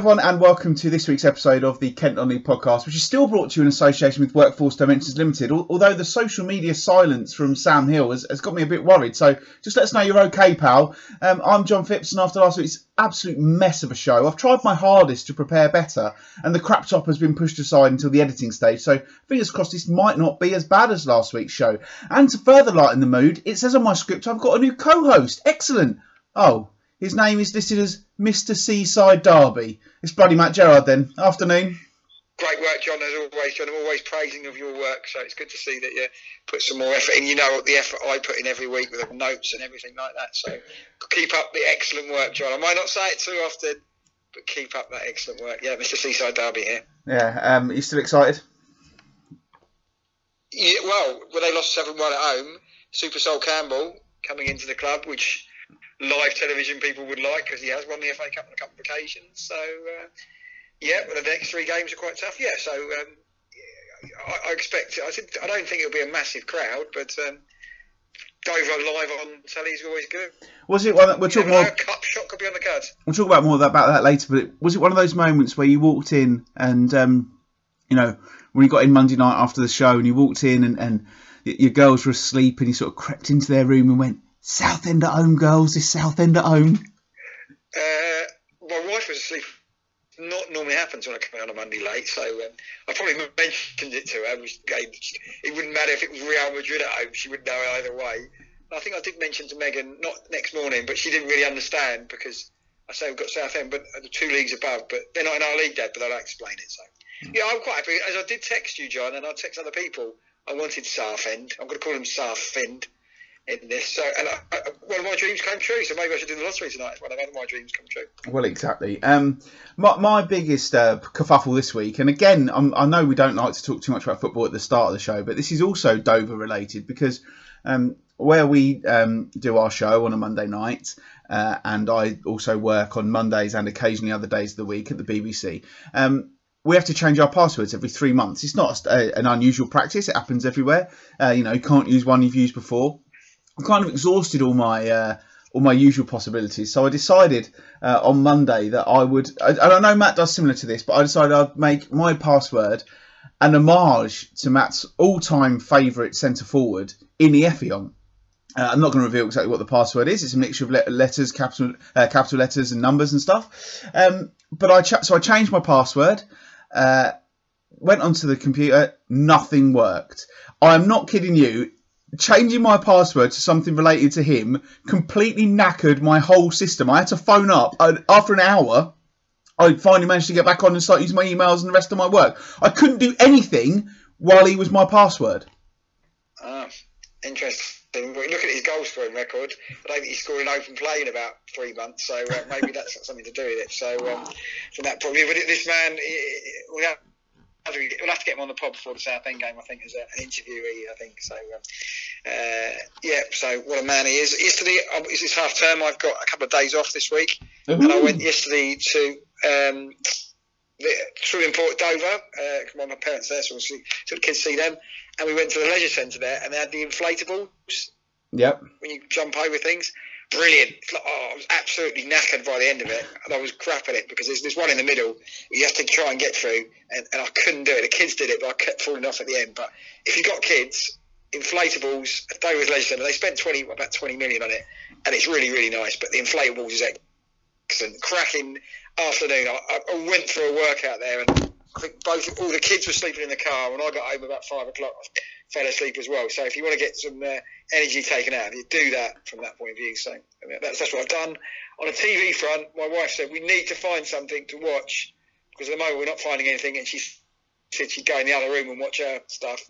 Everyone, and welcome to this week's episode of the Kent Non-League podcast, which is still brought to you in association with Workforce Dimensions Limited. Although the social media silence from Sam Hill has, has got me a bit worried, so just let us know you're okay, pal. Um, I'm John Phipps, and after last week's absolute mess of a show, I've tried my hardest to prepare better, and the crap top has been pushed aside until the editing stage. So fingers crossed, this might not be as bad as last week's show. And to further lighten the mood, it says on my script I've got a new co-host. Excellent. Oh, his name is listed as Mr. Seaside Derby. It's bloody Matt Gerard then. Afternoon. Great work, John, as always, John. I'm always praising of your work, so it's good to see that you put some more effort in. You know the effort I put in every week with the notes and everything like that. So keep up the excellent work, John. I might not say it too often, but keep up that excellent work. Yeah, Mr. Seaside Derby here. Yeah, um, you still excited? Yeah, well, when they lost 7 1 at home, Super Sol Campbell coming into the club, which live television people would like because he has won the FA Cup on a couple of occasions. So, uh, yeah, but the next three games are quite tough. Yeah, so um, I, I, expect. I, think, I don't think it'll be a massive crowd, but um, Dover live on telly is always good. Was it one? That, we'll talk more. Cup shot could be on the cards. We'll talk about more about that later. But it, was it one of those moments where you walked in and um, you know when you got in Monday night after the show and you walked in and, and your girls were asleep and you sort of crept into their room and went Southend at home, girls. Is Southend at home? Uh, my wife was asleep. Not normally happens when I come out on a Monday late, so um, I probably mentioned it to her. It wouldn't matter if it was Real Madrid at home; she would know either way. I think I did mention to Megan not next morning, but she didn't really understand because I say we've got Southend, but the two leagues above, but they're not in our league, Dad. But I'll explain it. So hmm. yeah, I'm quite happy. As I did text you, John, and I text other people. I wanted Southend. I'm going to call them Southend in this. So, and I, I, one of my dreams came true. So maybe I should do the lottery tonight. One of my dreams come true. Well, exactly. Um, my, my biggest uh, kerfuffle this week, and again, I'm, i know we don't like to talk too much about football at the start of the show, but this is also Dover related because um, where we um, do our show on a Monday night, uh, and I also work on Mondays and occasionally other days of the week at the BBC. Um, we have to change our passwords every three months. It's not a, an unusual practice. It happens everywhere. Uh, you know, you can't use one you've used before. I kind of exhausted all my uh, all my usual possibilities. So I decided uh, on Monday that I would, and I know Matt does similar to this, but I decided I'd make my password an homage to Matt's all-time favourite centre forward Inih Effiong. Uh, I'm not going to reveal exactly what the password is. It's a mixture of letters, capital uh, capital letters, and numbers and stuff. Um, but I so I changed my password. Uh, went onto the computer. Nothing worked. I'm not kidding you changing my password to something related to him completely knackered my whole system. I had to phone up after an hour. I finally managed to get back on and start using my emails and the rest of my work. I couldn't do anything while he was my password. Ah, interesting. Look at his goal scoring record. I don't think he's scored an open play in about three months, so uh, maybe that's something to do with it. So, um, from that view, but this man, we have we'll have to get him on the pod before the Southend game. I think as an interviewee. I think so. Um, uh, yeah. So what a man he is. Yesterday, um, it's half term. I've got a couple of days off this week, Ooh. and I went yesterday to. Um, the True Import Dover. Uh, come on, my parents there, so, we'll see, so the kids see them. And we went to the leisure centre there, and they had the inflatables. Yep. When you jump over things brilliant. oh, I was absolutely knackered by the end of it, and I was crap at it because there's, there's one in the middle you have to try and get through, and, and I couldn't do it. The kids did it, but I kept falling off at the end. But if you've got kids, inflatables, Dover's Leisure Centre, they spent 20, about 20 million on it, and it's really, really nice. But the inflatables is excellent. Cracking afternoon. I, I went for a workout there, and I think both all the kids were sleeping in the car. When I got home about five o'clock, I fell asleep as well. So if you want to get some uh, energy taken out of you, do that from that point of view. So I mean, that's that's what I've done. On a TV front, my wife said we need to find something to watch because at the moment we're not finding anything, and she said she'd go in the other room and watch her stuff.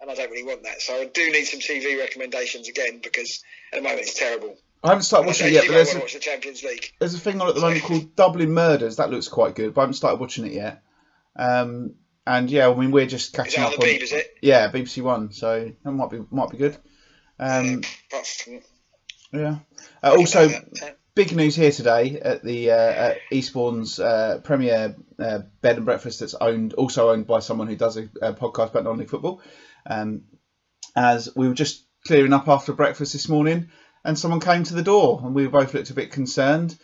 And I don't really want that, so I do need some TV recommendations again because at the moment it's terrible. I haven't started watching it yet, but there's a, the Champions League. there's a thing on at the moment called Dublin Murders. That looks quite good, but I haven't started watching it yet. Um, and yeah, I mean we're just catching up on. Beeb, is it? Yeah, BBC One. So that might be might be good. Um, yeah. Uh, also, big news here today at the uh, at Eastbourne's uh, premier uh, bed and breakfast that's owned also owned by someone who does a, a podcast about non-league football. Um, as we were just clearing up after breakfast this morning, and someone came to the door, and we both looked a bit concerned.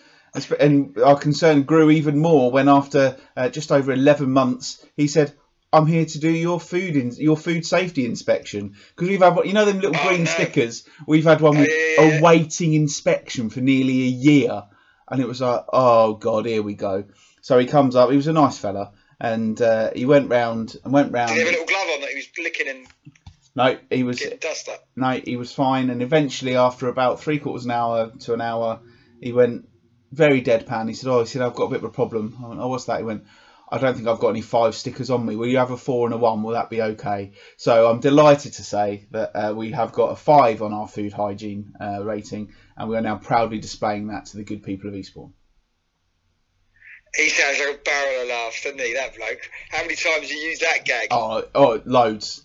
And our concern grew even more when, after uh, just over 11 months, he said, I'm here to do your food in, your food safety inspection because we've had you know them little Oh, green no. stickers. We've had one with yeah, yeah, awaiting inspection for nearly a year, and it was like, oh god, here we go. So he comes up. He was a nice fella, and uh, he went round and went round. Did he have a little glove on that he was licking and No, he was dust up? no, he was fine. And eventually, after about three quarters of an hour to an hour, he went very deadpan. He said, "Oh, he said I've got a bit of a problem." I went, "Oh, what's that?" He went, "I don't think I've got any five stickers on me. Will you have a four and a one? Will that be okay?" So I'm delighted to say that uh, we have got a five on our food hygiene uh, rating, and we are now proudly displaying that to the good people of Eastbourne. He sounds like a barrel of laughs, doesn't he, that bloke? How many times have you used that gag? Oh, oh, loads.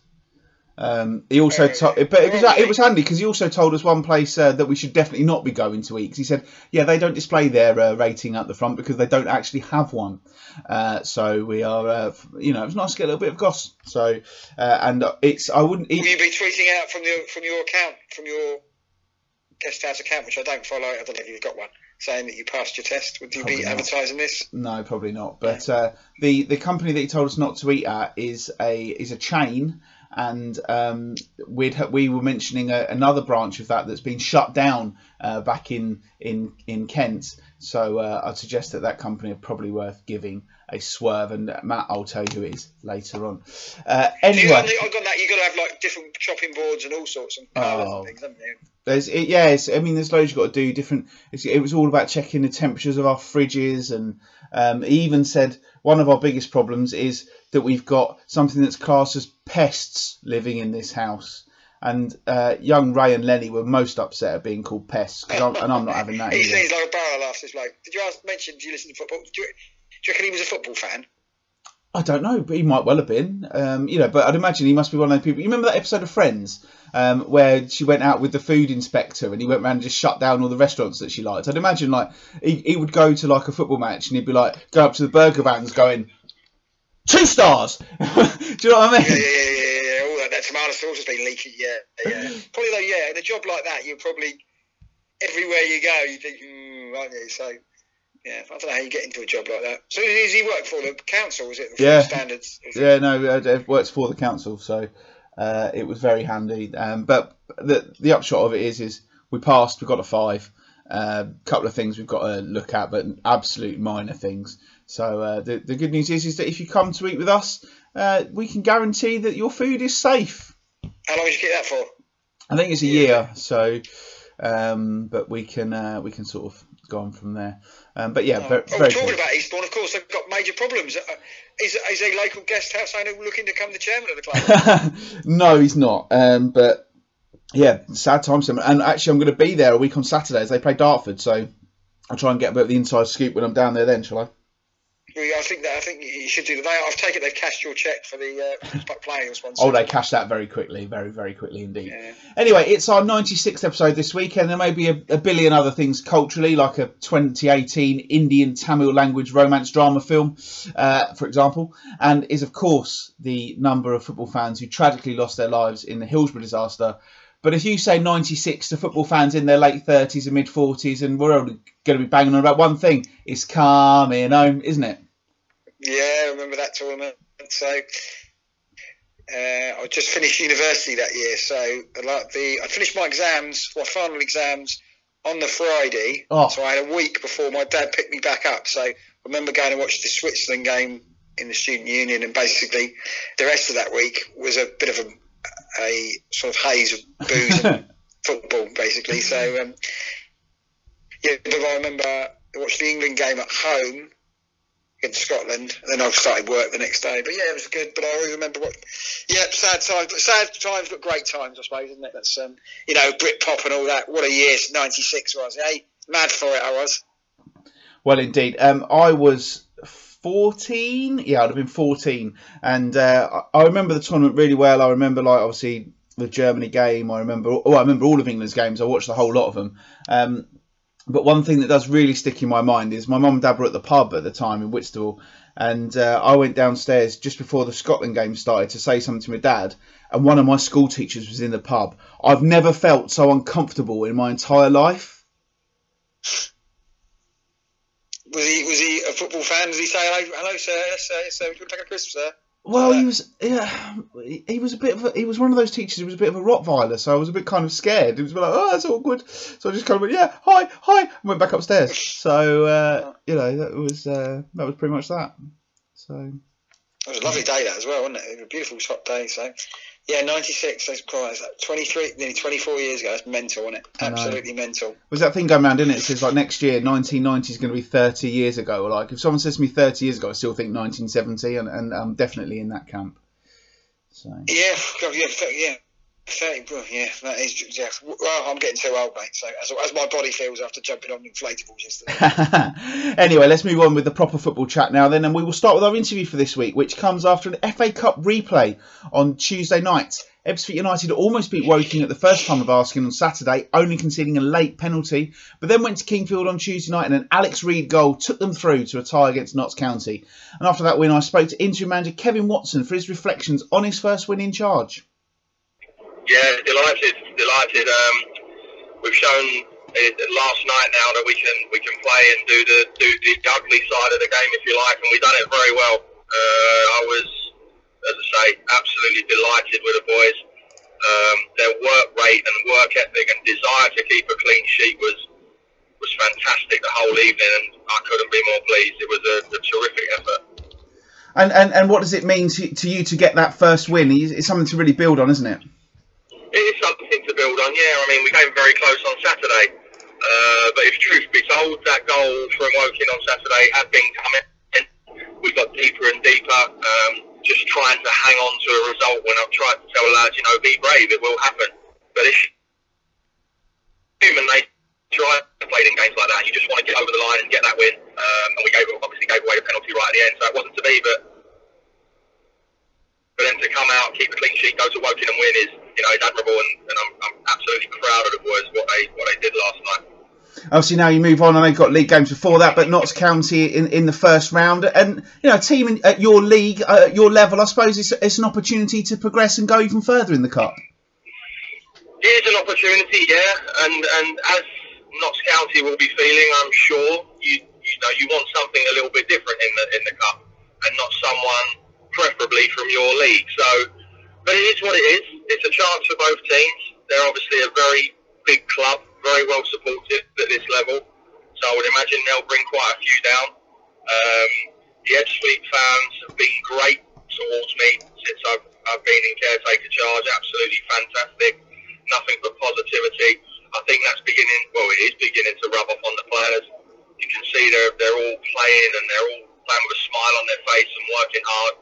Um, he also, Oh, to- but it was it was handy because he also told us one place uh, that we should definitely not be going to eat. 'cause he said, yeah, they don't display their uh, rating at the front because they don't actually have one. Uh, so we are, uh, you know, it was nice to get a little bit of goss. So, uh, and it's I wouldn't Will you be tweeting out from your from your account, from your guest house account, which I don't follow? I don't know if you've got one, saying that you passed your test. Would you Probably be not. advertising this? No, probably not. But uh, the the company that he told us not to eat at is a is a chain, and um, we'd we were mentioning a, another branch of that that's been shut down uh, back in in in Kent. So uh, I'd suggest that that company are probably worth giving a swerve. And Matt, I'll tell you who it is later on. Uh, anyway. I got that. You've got to have like different chopping boards and all sorts colours Oh. things, haven't you? There's it, yeah, it's, I mean, there's loads you've got to do. Different. It's, it was all about checking the temperatures of our fridges, and um, he even said one of our biggest problems is that we've got something that's classed as pests living in this house. And uh, young Ray and Lenny were most upset at being called pests, 'cause I'm, and I'm not having that He either. seems like a barrel laughs. This bloke. Did you ask, mention? Do you listen to football? Do you, do you reckon he was a football fan? I don't know, but he might well have been. Um, you know, but I'd imagine he must be one of those people. You remember that episode of Friends um, where she went out with the food inspector and he went around and just shut down all the restaurants that she liked. I'd imagine like he, he would go to like a football match and he'd be like go up to the burger vans going two stars. Do you know what I mean? yeah, yeah, yeah. yeah. All that, that tomato sauce has been leaking. Yeah, yeah. Probably though. Yeah, in a job like that, you're probably everywhere you go. You think, mm, aren't you? So. Yeah, I don't know how you get into a job like that. So, does he work for? The council? Was it Yeah. standards? Yeah, no, uh, it works for the council, so uh, it was very handy. Um, but the the upshot of it is, is we passed. We got a five. A couple of things we've got to look at, but absolute minor things. So uh, the the good news is, is that if you come to eat with us, uh, we can guarantee that your food is safe. How long did you get that for? I think it's a year, so um, but we can uh, we can sort of go on from there. Um, but yeah, very, oh, very talking good. about Eastbourne, of course, they've got major problems. Uh, Is, is a local guest house owner looking to become the chairman of the club? no, he's not. Um, but yeah, sad times. And actually, I'm going to be there a week on Saturday as they play Dartford. So I'll try and get a bit of the inside scoop when I'm down there. Then, shall I? I think that I think you should do that. They, I've taken they've cashed your check for the uh, sponsor. Oh, they cashed that very quickly, very, very quickly indeed. Yeah. Anyway, it's our 96th episode this week, and there may be a, a billion other things culturally, like a 2018 Indian Tamil language romance drama film, uh, for example, and is, of course, the number of football fans who tragically lost their lives in the Hillsborough disaster. But if you say 96 to football fans in their late 30s and mid 40s, and we're only going to be banging on about one thing, it's coming home, isn't it? Yeah, I remember that tournament. So uh, I just finished university that year, so I like the I finished my exams, my final exams, on the Friday. Oh. So I had a week before my dad picked me back up. So I remember going and watch the Switzerland game in the student union, and basically the rest of that week was a bit of a, a sort of haze of booze and football, basically. So um, yeah, but I remember I watched the England game at home against Scotland, and then I started work the next day. But yeah, it was good. But I always remember what. Yeah, sad times, but sad times, but great times, I suppose, isn't it? That's um, you know, Britpop and all that. What a year '96 was. Hey, mad for it, I was. Well, indeed. Um, I was 14. Yeah, I'd have been 14. And uh, I remember the tournament really well. I remember, like, obviously the Germany game. I remember, oh, I remember all of England's games. I watched a whole lot of them. Um, but one thing that does really stick in my mind is my mum and dad were at the pub at the time in Whitstable, and uh, I went downstairs just before the Scotland game started to say something to my dad, and one of my school teachers was in the pub. I've never felt so uncomfortable in my entire life. Was he was he a football fan? Did he say hello, hello sir? Yes, sir. Yes, sir. Would you take a crisp, sir? Well, he was yeah, he- he was a bit of a, he was one of those teachers who was a bit of a Rottweiler, so I was a bit kind of scared. It was like, oh, that's awkward. So I just kind of went, yeah, hi, hi, and went back upstairs. So uh, you know, that was uh, that was pretty much that. So It was a lovely day that as well, wasn't it? It was a beautiful hot day. So, yeah, 96. That's quite that's 23, nearly 24 years ago. That's mental, wasn't it? Absolutely mental. was that thing going around, didn't it? It says like next year, 1990 is going to be 30 years ago. Like if someone says to me 30 years ago, I still think 1970, and, and I'm definitely in that camp. So. Yeah, God, yeah, yeah. 30, bro, yeah, that is, yeah. Well, I'm getting too old, mate. So, as, as my body feels after jumping on inflatables yesterday. anyway, let's move on with the proper football chat now, then, and we will start with our interview for this week, which comes after an FA Cup replay on Tuesday night. Ebbsfleet United almost beat Woking at the first time of asking on Saturday, only conceding a late penalty, but then went to Kingfield on Tuesday night and an Alex Reid goal took them through to a tie against Notts County. And after that win, I spoke to interim manager Kevin Watson for his reflections on his first win in charge. Yeah, delighted, delighted. Um, we've shown it last night now that we can we can play and do the do the ugly side of the game if you like, and we've done it very well. Uh, I was, as I say, absolutely delighted with the boys. Um, their work rate and work ethic and desire to keep a clean sheet was was fantastic the whole evening, and I couldn't be more pleased. It was a, a terrific effort. And, and, and what does it mean to, to you to get that first win? It's something to really build on, isn't it? It is something to build on, yeah. I mean, we came very close on Saturday. Uh, but if truth be told, that goal from Woking on Saturday had been coming. We got deeper and deeper, um, just trying to hang on to a result when I've tried to tell lads, you know, be brave, it will happen. But it's human nature. Try played in games like that. You just want to get over the line and get that win. Um, and we gave obviously gave away the penalty right at the end, so it wasn't to be. But keep a clean sheet, go to Woking and win is, you know, is admirable, and, and I'm, I'm absolutely proud of the boys what they what they did last night. Obviously, now you move on, and they've got league games before that, but Notts County in, in the first round, and you know, a team in, at your league, uh, your level, I suppose it's, it's an opportunity to progress and go even further in the cup. It is an opportunity, yeah, and and as Notts County will be feeling, I'm sure you you know you want something a little bit different in the in the cup, and not someone preferably from your league. So, but it is what it is. It's a chance for both teams. They're obviously a very big club, very well supported at this level. So I would imagine they'll bring quite a few down. Um, the Ebbsfleet fans have been great towards me since I've, I've been in caretaker charge. Absolutely fantastic. Nothing but positivity. I think that's beginning, well, it is beginning to rub off on the players. You can see they're, they're all playing and they're all playing with a smile on their face and working hard.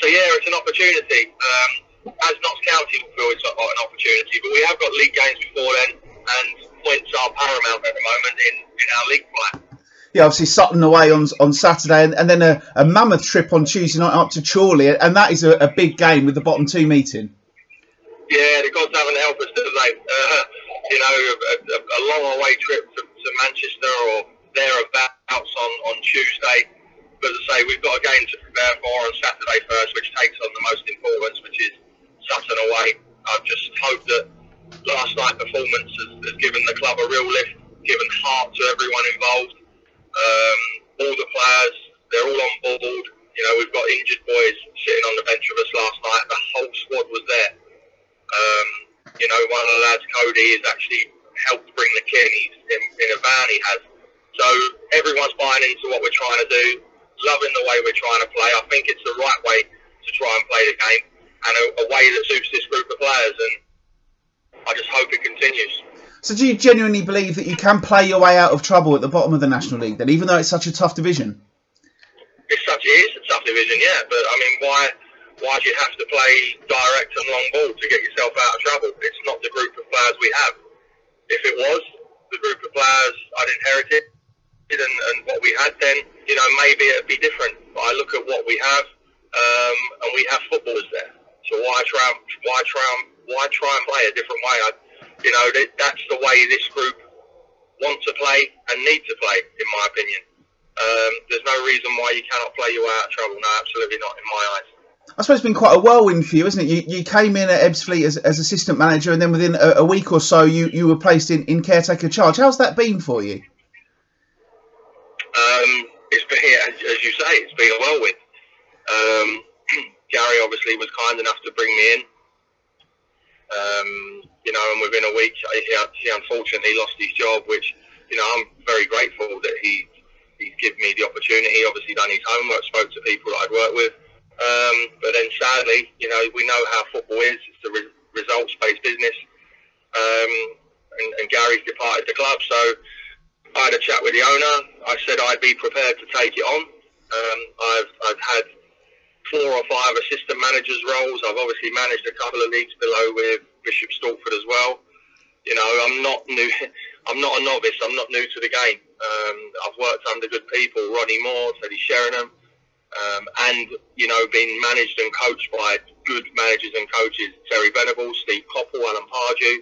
So, yeah, it's an opportunity. Um, as Notts County will feel it's a- an opportunity, but we have got league games before then, and points are paramount at the moment in, in our league play. Yeah, obviously Sutton away on on Saturday, and, and then a, a mammoth trip on Tuesday night up to Chorley, and that is a, a big game with the bottom two meeting. Yeah, the gods haven't helped us, have they? Uh, you know, a, a, a long away trip to, to Manchester or thereabouts on, on Tuesday. But as I say, we've got a game to prepare for on Saturday first, which takes on the most importance, which is Sutton away. I just hope that last night's performance has, has given the club a real lift, given heart to everyone involved. Um, all the players, they're all on board. You know, we've got injured boys sitting on the bench with us last night. The whole squad was there. Um, you know, one of the lads, Cody, has actually helped bring the kit in, in a van he has. So everyone's buying into what we're trying to do, loving the way we're trying to play. I think it's the right way to try and play the game and a, a way that suits this group of players. And I just hope it continues. So, do you genuinely believe that you can play your way out of trouble at the bottom of the National League, then, even though it's such a tough division? It's such it is a tough division, yeah. But I mean, why why do you have to play direct and long ball to get yourself out of trouble? It's not the group of players we have. If it was the group of players I'd inherited and, and what we had, then you know maybe it'd be different. But I look at what we have, um, and we have footballers there. So why try and why try and why try and play a different way? I, you know that, that's the way this group want to play and need to play, in my opinion. Um, there's no reason why you cannot play your way out of trouble. No, absolutely not, in my eyes. I suppose it's been quite a whirlwind for you, isn't it? You, you came in at Ebbsfleet as, as assistant manager, and then within a, a week or so, you, you were placed in, in caretaker charge. How's that been for you? Um, it's been, as, as you say, it's been a whirlwind. Um, Gary obviously was kind enough to bring me in. Um, you know, and within a week, he, he unfortunately lost his job, which, you know, I'm very grateful that he he's given me the opportunity. Obviously, done his homework, spoke to people that I'd worked with. Um, but then, sadly, you know, we know how football is. It's a re- results-based business. Um, and, and Gary's departed the club, so I had a chat with the owner. I said I'd be prepared to take it on. Um, I've, I've had four or five assistant managers roles. I've obviously managed a couple of leagues below with Bishop Stortford as well. You know, I'm not new. I'm not a novice. I'm not new to the game. Um, I've worked under good people, Ronnie Moore, Teddy Sheringham, um, and you know, been managed and coached by good managers and coaches, Terry Venables, Steve Coppell, Alan Pardew.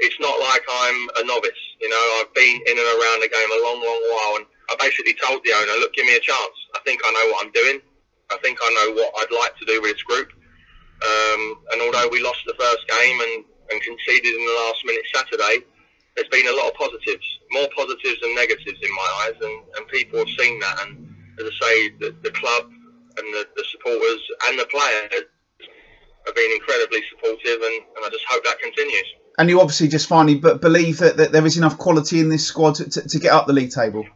It's not like I'm a novice. You know, I've been in and around the game a long, long while, and I basically told the owner, look, give me a chance. I think I know what I'm doing. I think I know what I'd like to do with this group. Um, and although we lost the first game and, and conceded in the last minute Saturday, there's been a lot of positives, more positives than negatives in my eyes, and, and people have seen that. And as I say, the, the club and the, the supporters and the players have been incredibly supportive, and, and I just hope that continues. And you obviously just finally but believe that, that there is enough quality in this squad to, to, to get up the league table.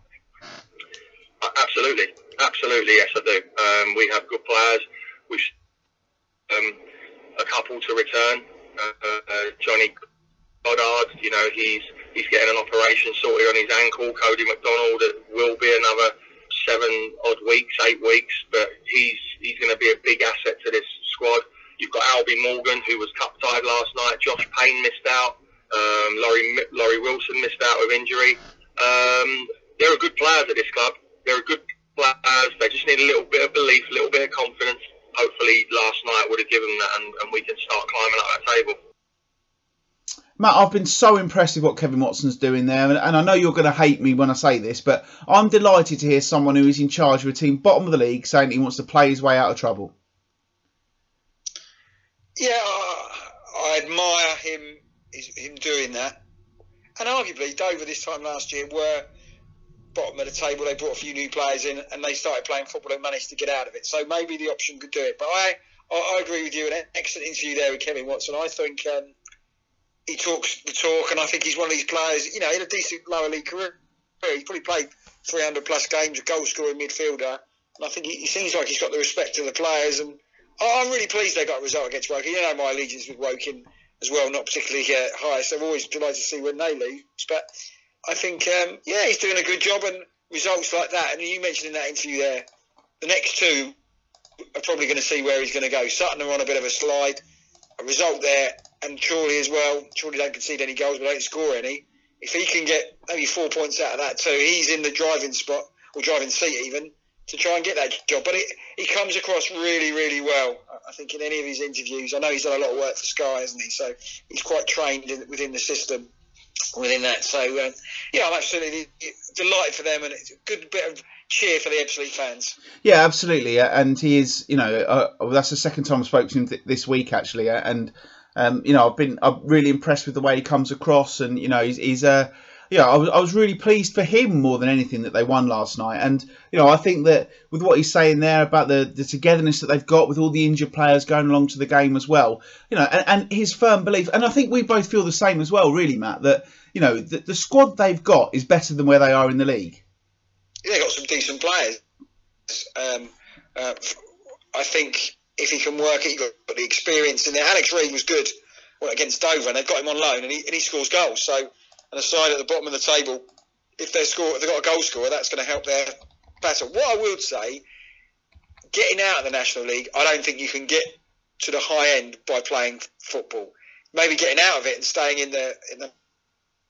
Absolutely, absolutely, yes, I do. Um, we have good players. We've um, a couple to return. Uh, uh, Johnny Goddard, you know, he's he's getting an operation sorted on his ankle. Cody McDonald it will be another seven odd weeks, eight weeks, but he's he's going to be a big asset to this squad. You've got Albie Morgan, who was cup tied last night. Josh Payne missed out. Um, Laurie Laurie Wilson missed out with injury. Um, there are good players at this club. There are good players. They just need a little bit of belief, a little bit of confidence. Hopefully, last night would have given them that, and, and we can start climbing up that table. Matt, I've been so impressed with what Kevin Watson's doing there, and, and I know you're going to hate me when I say this, but I'm delighted to hear someone who is in charge of a team bottom of the league saying he wants to play his way out of trouble. Yeah, I, I admire him him doing that, and arguably Dover this time last year were bottom of the table. They brought a few new players in, and they started playing football and managed to get out of it. So maybe the option could do it. But I, I, I agree with you. An excellent interview there with Kevin Watson. I think. Um, he talks the talk, and I think he's one of these players. You know, in a decent lower league career, he's probably played 300 plus games, a goal scoring midfielder, and I think he, he, seems like he's got the respect of the players. And I'm really pleased they got a result against Woking. You know, my allegiance with Woking as well, not particularly uh, high, so I'm always delighted to see when they lose. But I think, um, yeah, he's doing a good job, and results like that. And you mentioned in that interview there, the next two are probably going to see where he's going to go. Sutton are on a bit of a slide. A result there and Chorley as well. Chorley don't concede any goals, but don't score any. If he can get maybe four points out of that too, he's in the driving spot or driving seat even to try and get that job. But it, he comes across really, really well. I think in any of his interviews, I know he's done a lot of work for Sky, hasn't he? So he's quite trained in, within the system within that. So uh, yeah, I'm absolutely delighted for them, and it's a good bit of cheer for the Ebbsfleet fans. Yeah, absolutely, and he is. You know, uh, that's the second time I spoke to him th- this week actually, and um, you know, I've been I'm really impressed with the way he comes across, and you know, he's, he's uh, yeah, I was, I was really pleased for him more than anything that they won last night. And, you know, I think that with what he's saying there about the, the togetherness that they've got with all the injured players going along to the game as well, you know, and, and his firm belief, and I think we both feel the same as well, really, Matt, that, you know, the, the squad they've got is better than where they are in the league. Yeah, they've got some decent players. Um, uh, I think if he can work it, he's got the experience in there. Alex Reid was good against Dover, and they've got him on loan, and he, and he scores goals. So, and aside at the bottom of the table, if they score, if they've got a goal scorer, that's going to help their battle. What I would say, getting out of the National League, I don't think you can get to the high end by playing football. Maybe getting out of it and staying in the in the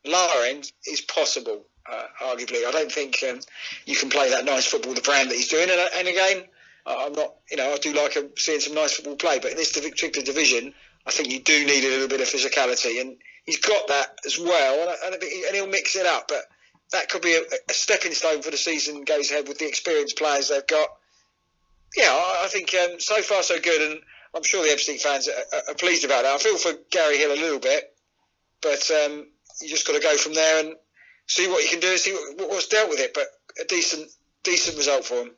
lower end is possible. Uh, arguably, I don't think um, you can play that nice football the brand that he's doing. And, and again, I'm not, you know, I do like seeing some nice football play, but in this particular division, I think you do need a little bit of physicality, and he's got that as well, and, and he'll mix it up. But that could be a, a, stepping stone for the season goes ahead with the experienced players they've got. Yeah, I, I think um, so far so good, and I'm sure the Ebbsfleet fans are, are, pleased about that. I feel for Gary Hill a little bit, but um, you just got to go from there and see what you can do and see what, what's dealt with it. But a decent decent result for him.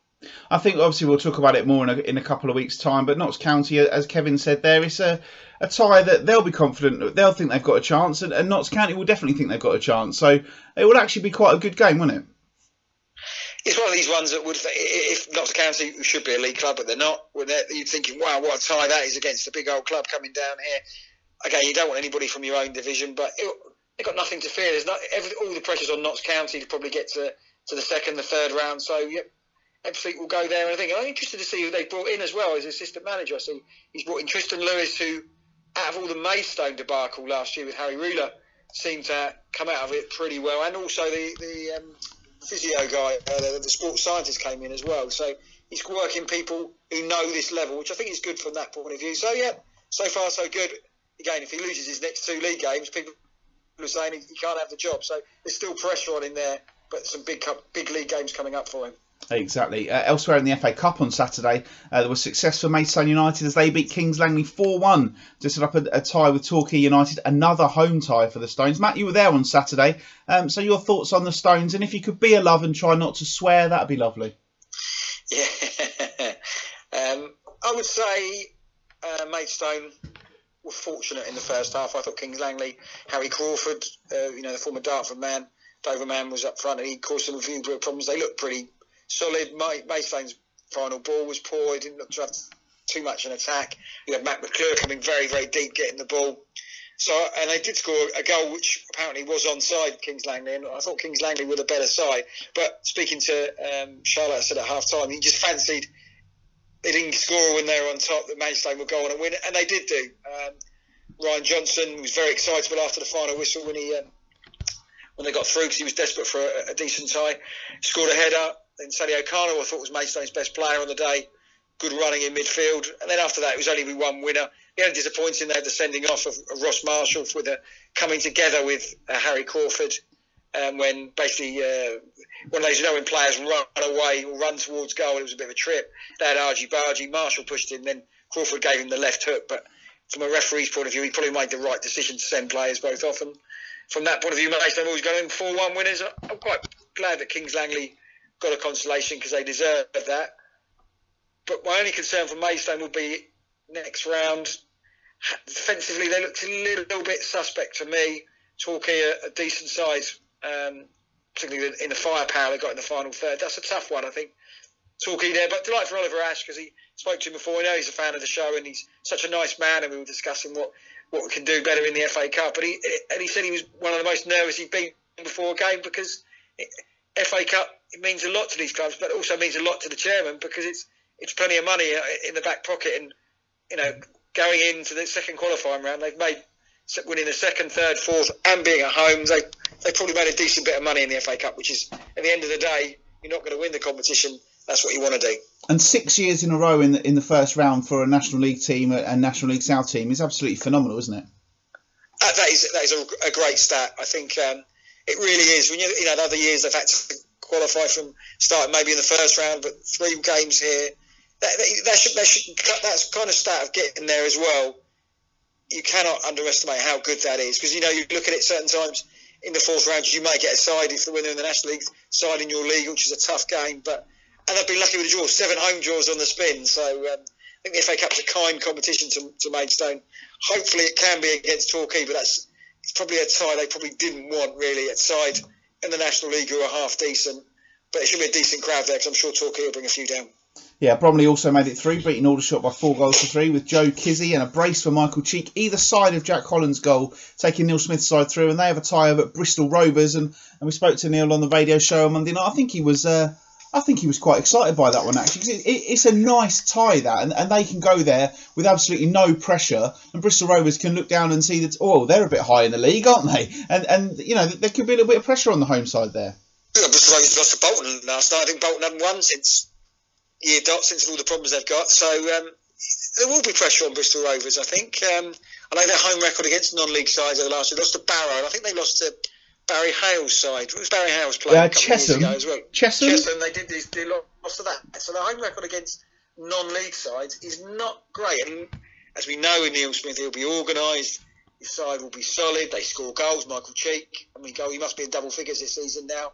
I think obviously we'll talk about it more in a, in a couple of weeks' time. But Notts County, as Kevin said, there it's a, a tie that they'll be confident, they'll think they've got a chance, and, and Notts County will definitely think they've got a chance. So it will actually be quite a good game, won't it? It's one of these ones that would, if Notts County should be a league club, but they're not. You're thinking, wow, what a tie that is against a big old club coming down here. Again, you don't want anybody from your own division, but it, they've got nothing to fear. There's not every, all the pressure's on Notts County to probably get to, to the second, the third round. So, yep, Ebbsfleet will go there. And I think I'm interested to see who they brought in as well as assistant manager. I see he's brought in Tristan Lewis, who, out of all the Maidstone debacle last year with Harry Ruler, seemed to come out of it pretty well. And also the the um, physio guy, uh, the, the, sports scientist came in as well. So he's working people who know this level, which I think is good from that point of view. So yeah, so far so good. Again, if he loses his next two league games, people are saying he, he can't have the job. So there's still pressure on him there, but some big big league games coming up for him. Exactly. Uh, elsewhere in the FA Cup on Saturday, uh, there was success for Maidstone United as they beat Kings Langley 4 1 to set up a, a, tie with Torquay United, another home tie for the Stones. Matt, you were there on Saturday, um, so your thoughts on the Stones, and if you could be a love and try not to swear, that'd be lovely. Yeah. um, I would say uh, Maidstone were fortunate in the first half. I thought Kings Langley, Harry Crawford, uh, you know, the former Dartford man, Dover man was up front and he caused some a few problems. They looked pretty solid. Maidstone's final ball was poor. He didn't look to have too much an attack. You had Matt McClure coming very, very deep, getting the ball. So, and they did score a goal which apparently was onside Kings Langley, and I thought Kings Langley were the better side. But speaking to um, Charlotte, I said at half time, he just fancied they didn't score when they were on top that Maidstone would go on and win, and they did do. Um, Ryan Johnson was very excitable after the final whistle when he um, when they got through because he was desperate for a, a decent tie. Scored a header. Then Sally O'Connor, I thought was Maidstone's best player on the day. Good running in midfield. And then after that, it was only with one winner. The only disappointing, they had the sending off of, of Ross Marshall a coming together with uh, Harry Crawford. Um, when basically uh, one of those, you know, when players run away or run towards goal, it was a bit of a trip. They had Argy Bargy, Marshall pushed in, then Crawford gave him the left hook. But from a referee's point of view, he probably made the right decision to send players both off. And from that point of view, Maidstone always going 4 1 winners. I'm quite glad that Kings Langley got a consolation because they deserve that. But my only concern for Maidstone will be next round. Defensively, they looked a little bit suspect to me. Torquay a, a decent size, um, particularly in the firepower they got in the final third. That's a tough one, I think. Torquay there, but delight for Oliver Ash because he spoke to him before. I know he's a fan of the show and he's such a nice man, and we were discussing what, what we can do better in the FA Cup. But he and he said he was one of the most nervous he'd been before a game because it, FA Cup it means a lot to these clubs, but it also means a lot to the chairman because it's it's plenty of money uh, in the back pocket. And you know, going into the second qualifying round, they've made winning the second, third, fourth, and being at home, they they probably made a decent bit of money in the FA Cup, which is at the end of the day, you're not going to win the competition. That's what you want to do. And six years in a row in the, in the first round for a National League team and National League South team is absolutely phenomenal, isn't it? Uh, that is that is a, a great stat. I think um, it really is. When you you know the other years they've had to qualify from starting maybe in the first round, but three games here. That, that, should, that should, that's kind of start of getting there as well. You cannot underestimate how good that is because you know you look at it certain times in the fourth round you may get a side if the winner in the National League side in your league, which is a tough game. But and they've been lucky with the draw, seven home draws on the spin. So um, I think the FA Cup's a kind competition to, to Maidstone. Hopefully it can be against Torquay, but that's it's probably a tie they probably didn't want really at side in the National League who are half decent. But it should be a decent crowd there because I'm sure Torquay will bring a few down. Yeah, Bromley also made it through, beating Aldershot by four goals to three with Joe Kizzi and a brace for Michael Cheek either side of Jack Holland's goal, taking Neil Smith's side through. And they have a tie over at Bristol Rovers. And, and we spoke to Neil on the radio show on Monday night. I think he was. Uh, I think he was quite excited by that one actually. It, it, it's a nice tie that, and, and they can go there with absolutely no pressure, and Bristol Rovers can look down and see that oh they're a bit high in the league, aren't they? And and you know there could be a little bit of pressure on the home side there. Yeah, Bristol Rovers lost to Bolton last night. I think Bolton haven't won since year dot since all the problems they've got. So um, there will be pressure on Bristol Rovers. I think. Um, I know their home record against non-league sides over the last year. They lost to Barrow. I think they lost to Barry Hayles' side. It was Barry Hayles' playing yeah, a couple Chesham. of years ago as well. Chesham. Chesham. They did this. They lost to that. So the home record against non-league sides is not great. And as we know, in Neil Smith, he'll be organised. His side will be solid. They score goals. Michael Cheek. I mean, goal. He must be in double figures this season now.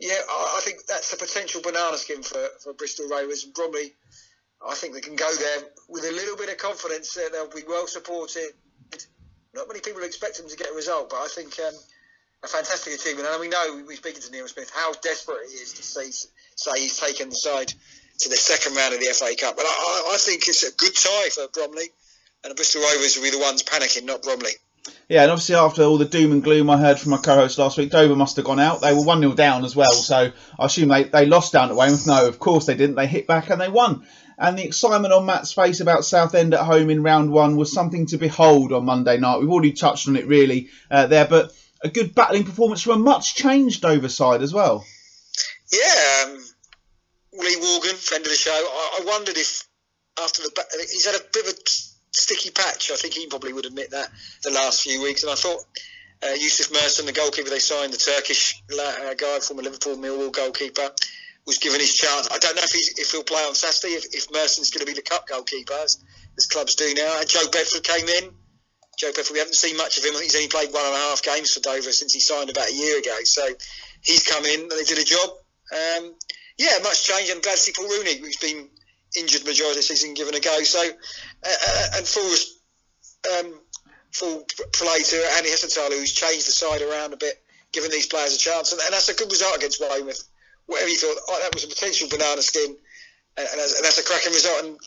Yeah, I, I think that's a potential banana skin for, for Bristol Rovers and Bromley. I think they can go there with a little bit of confidence that they'll be well supported. Not many people expect them to get a result, but I think um, a fantastic achievement. And we know, we're speaking to Neil Smith, how desperate he is to see, say he's taken the side to the second round of the FA Cup. But I, I think it's a good tie for Bromley, and the Bristol Rovers will be the ones panicking, not Bromley. Yeah, and obviously after all the doom and gloom I heard from my co-host last week, Dover must have gone out. They were one 0 down as well, so I assume they, they lost down at Weymouth. No, of course they didn't. They hit back and they won. And the excitement on Matt's face about Southend at home in round one was something to behold on Monday night. We've already touched on it really uh, there, but a good battling performance from a much changed Dover side as well. Yeah, um, Lee Morgan, friend of the show. I, I wondered if after the he's had a bit of a sticky patch. I think he probably would admit that the last few weeks. And I thought uh, Yusuf Mersin, the goalkeeper they signed, the Turkish uh, guy, former Liverpool Millwall goalkeeper, was given his chance. I don't know if, he's, if he'll play on Saturday, if, if Mersin's going to be the cup goalkeeper, as, as clubs do now. And Joe Bedford came in. Joe Bedford, we haven't seen much of him. I think he's only played one and a half games for Dover since he signed about a year ago. So he's come in and they did a job. Um, yeah, much change. I'm glad to see Paul Rooney, who's been injured majority of the season, given a go. So, uh, uh and full um, full play to Andy Hessenthaler, who's changed the side around a bit, giving these players a chance, and, and that's a good result against Weymouth. Whatever you thought, oh, that was a potential banana skin, and, and, that's, and that's, a cracking result. And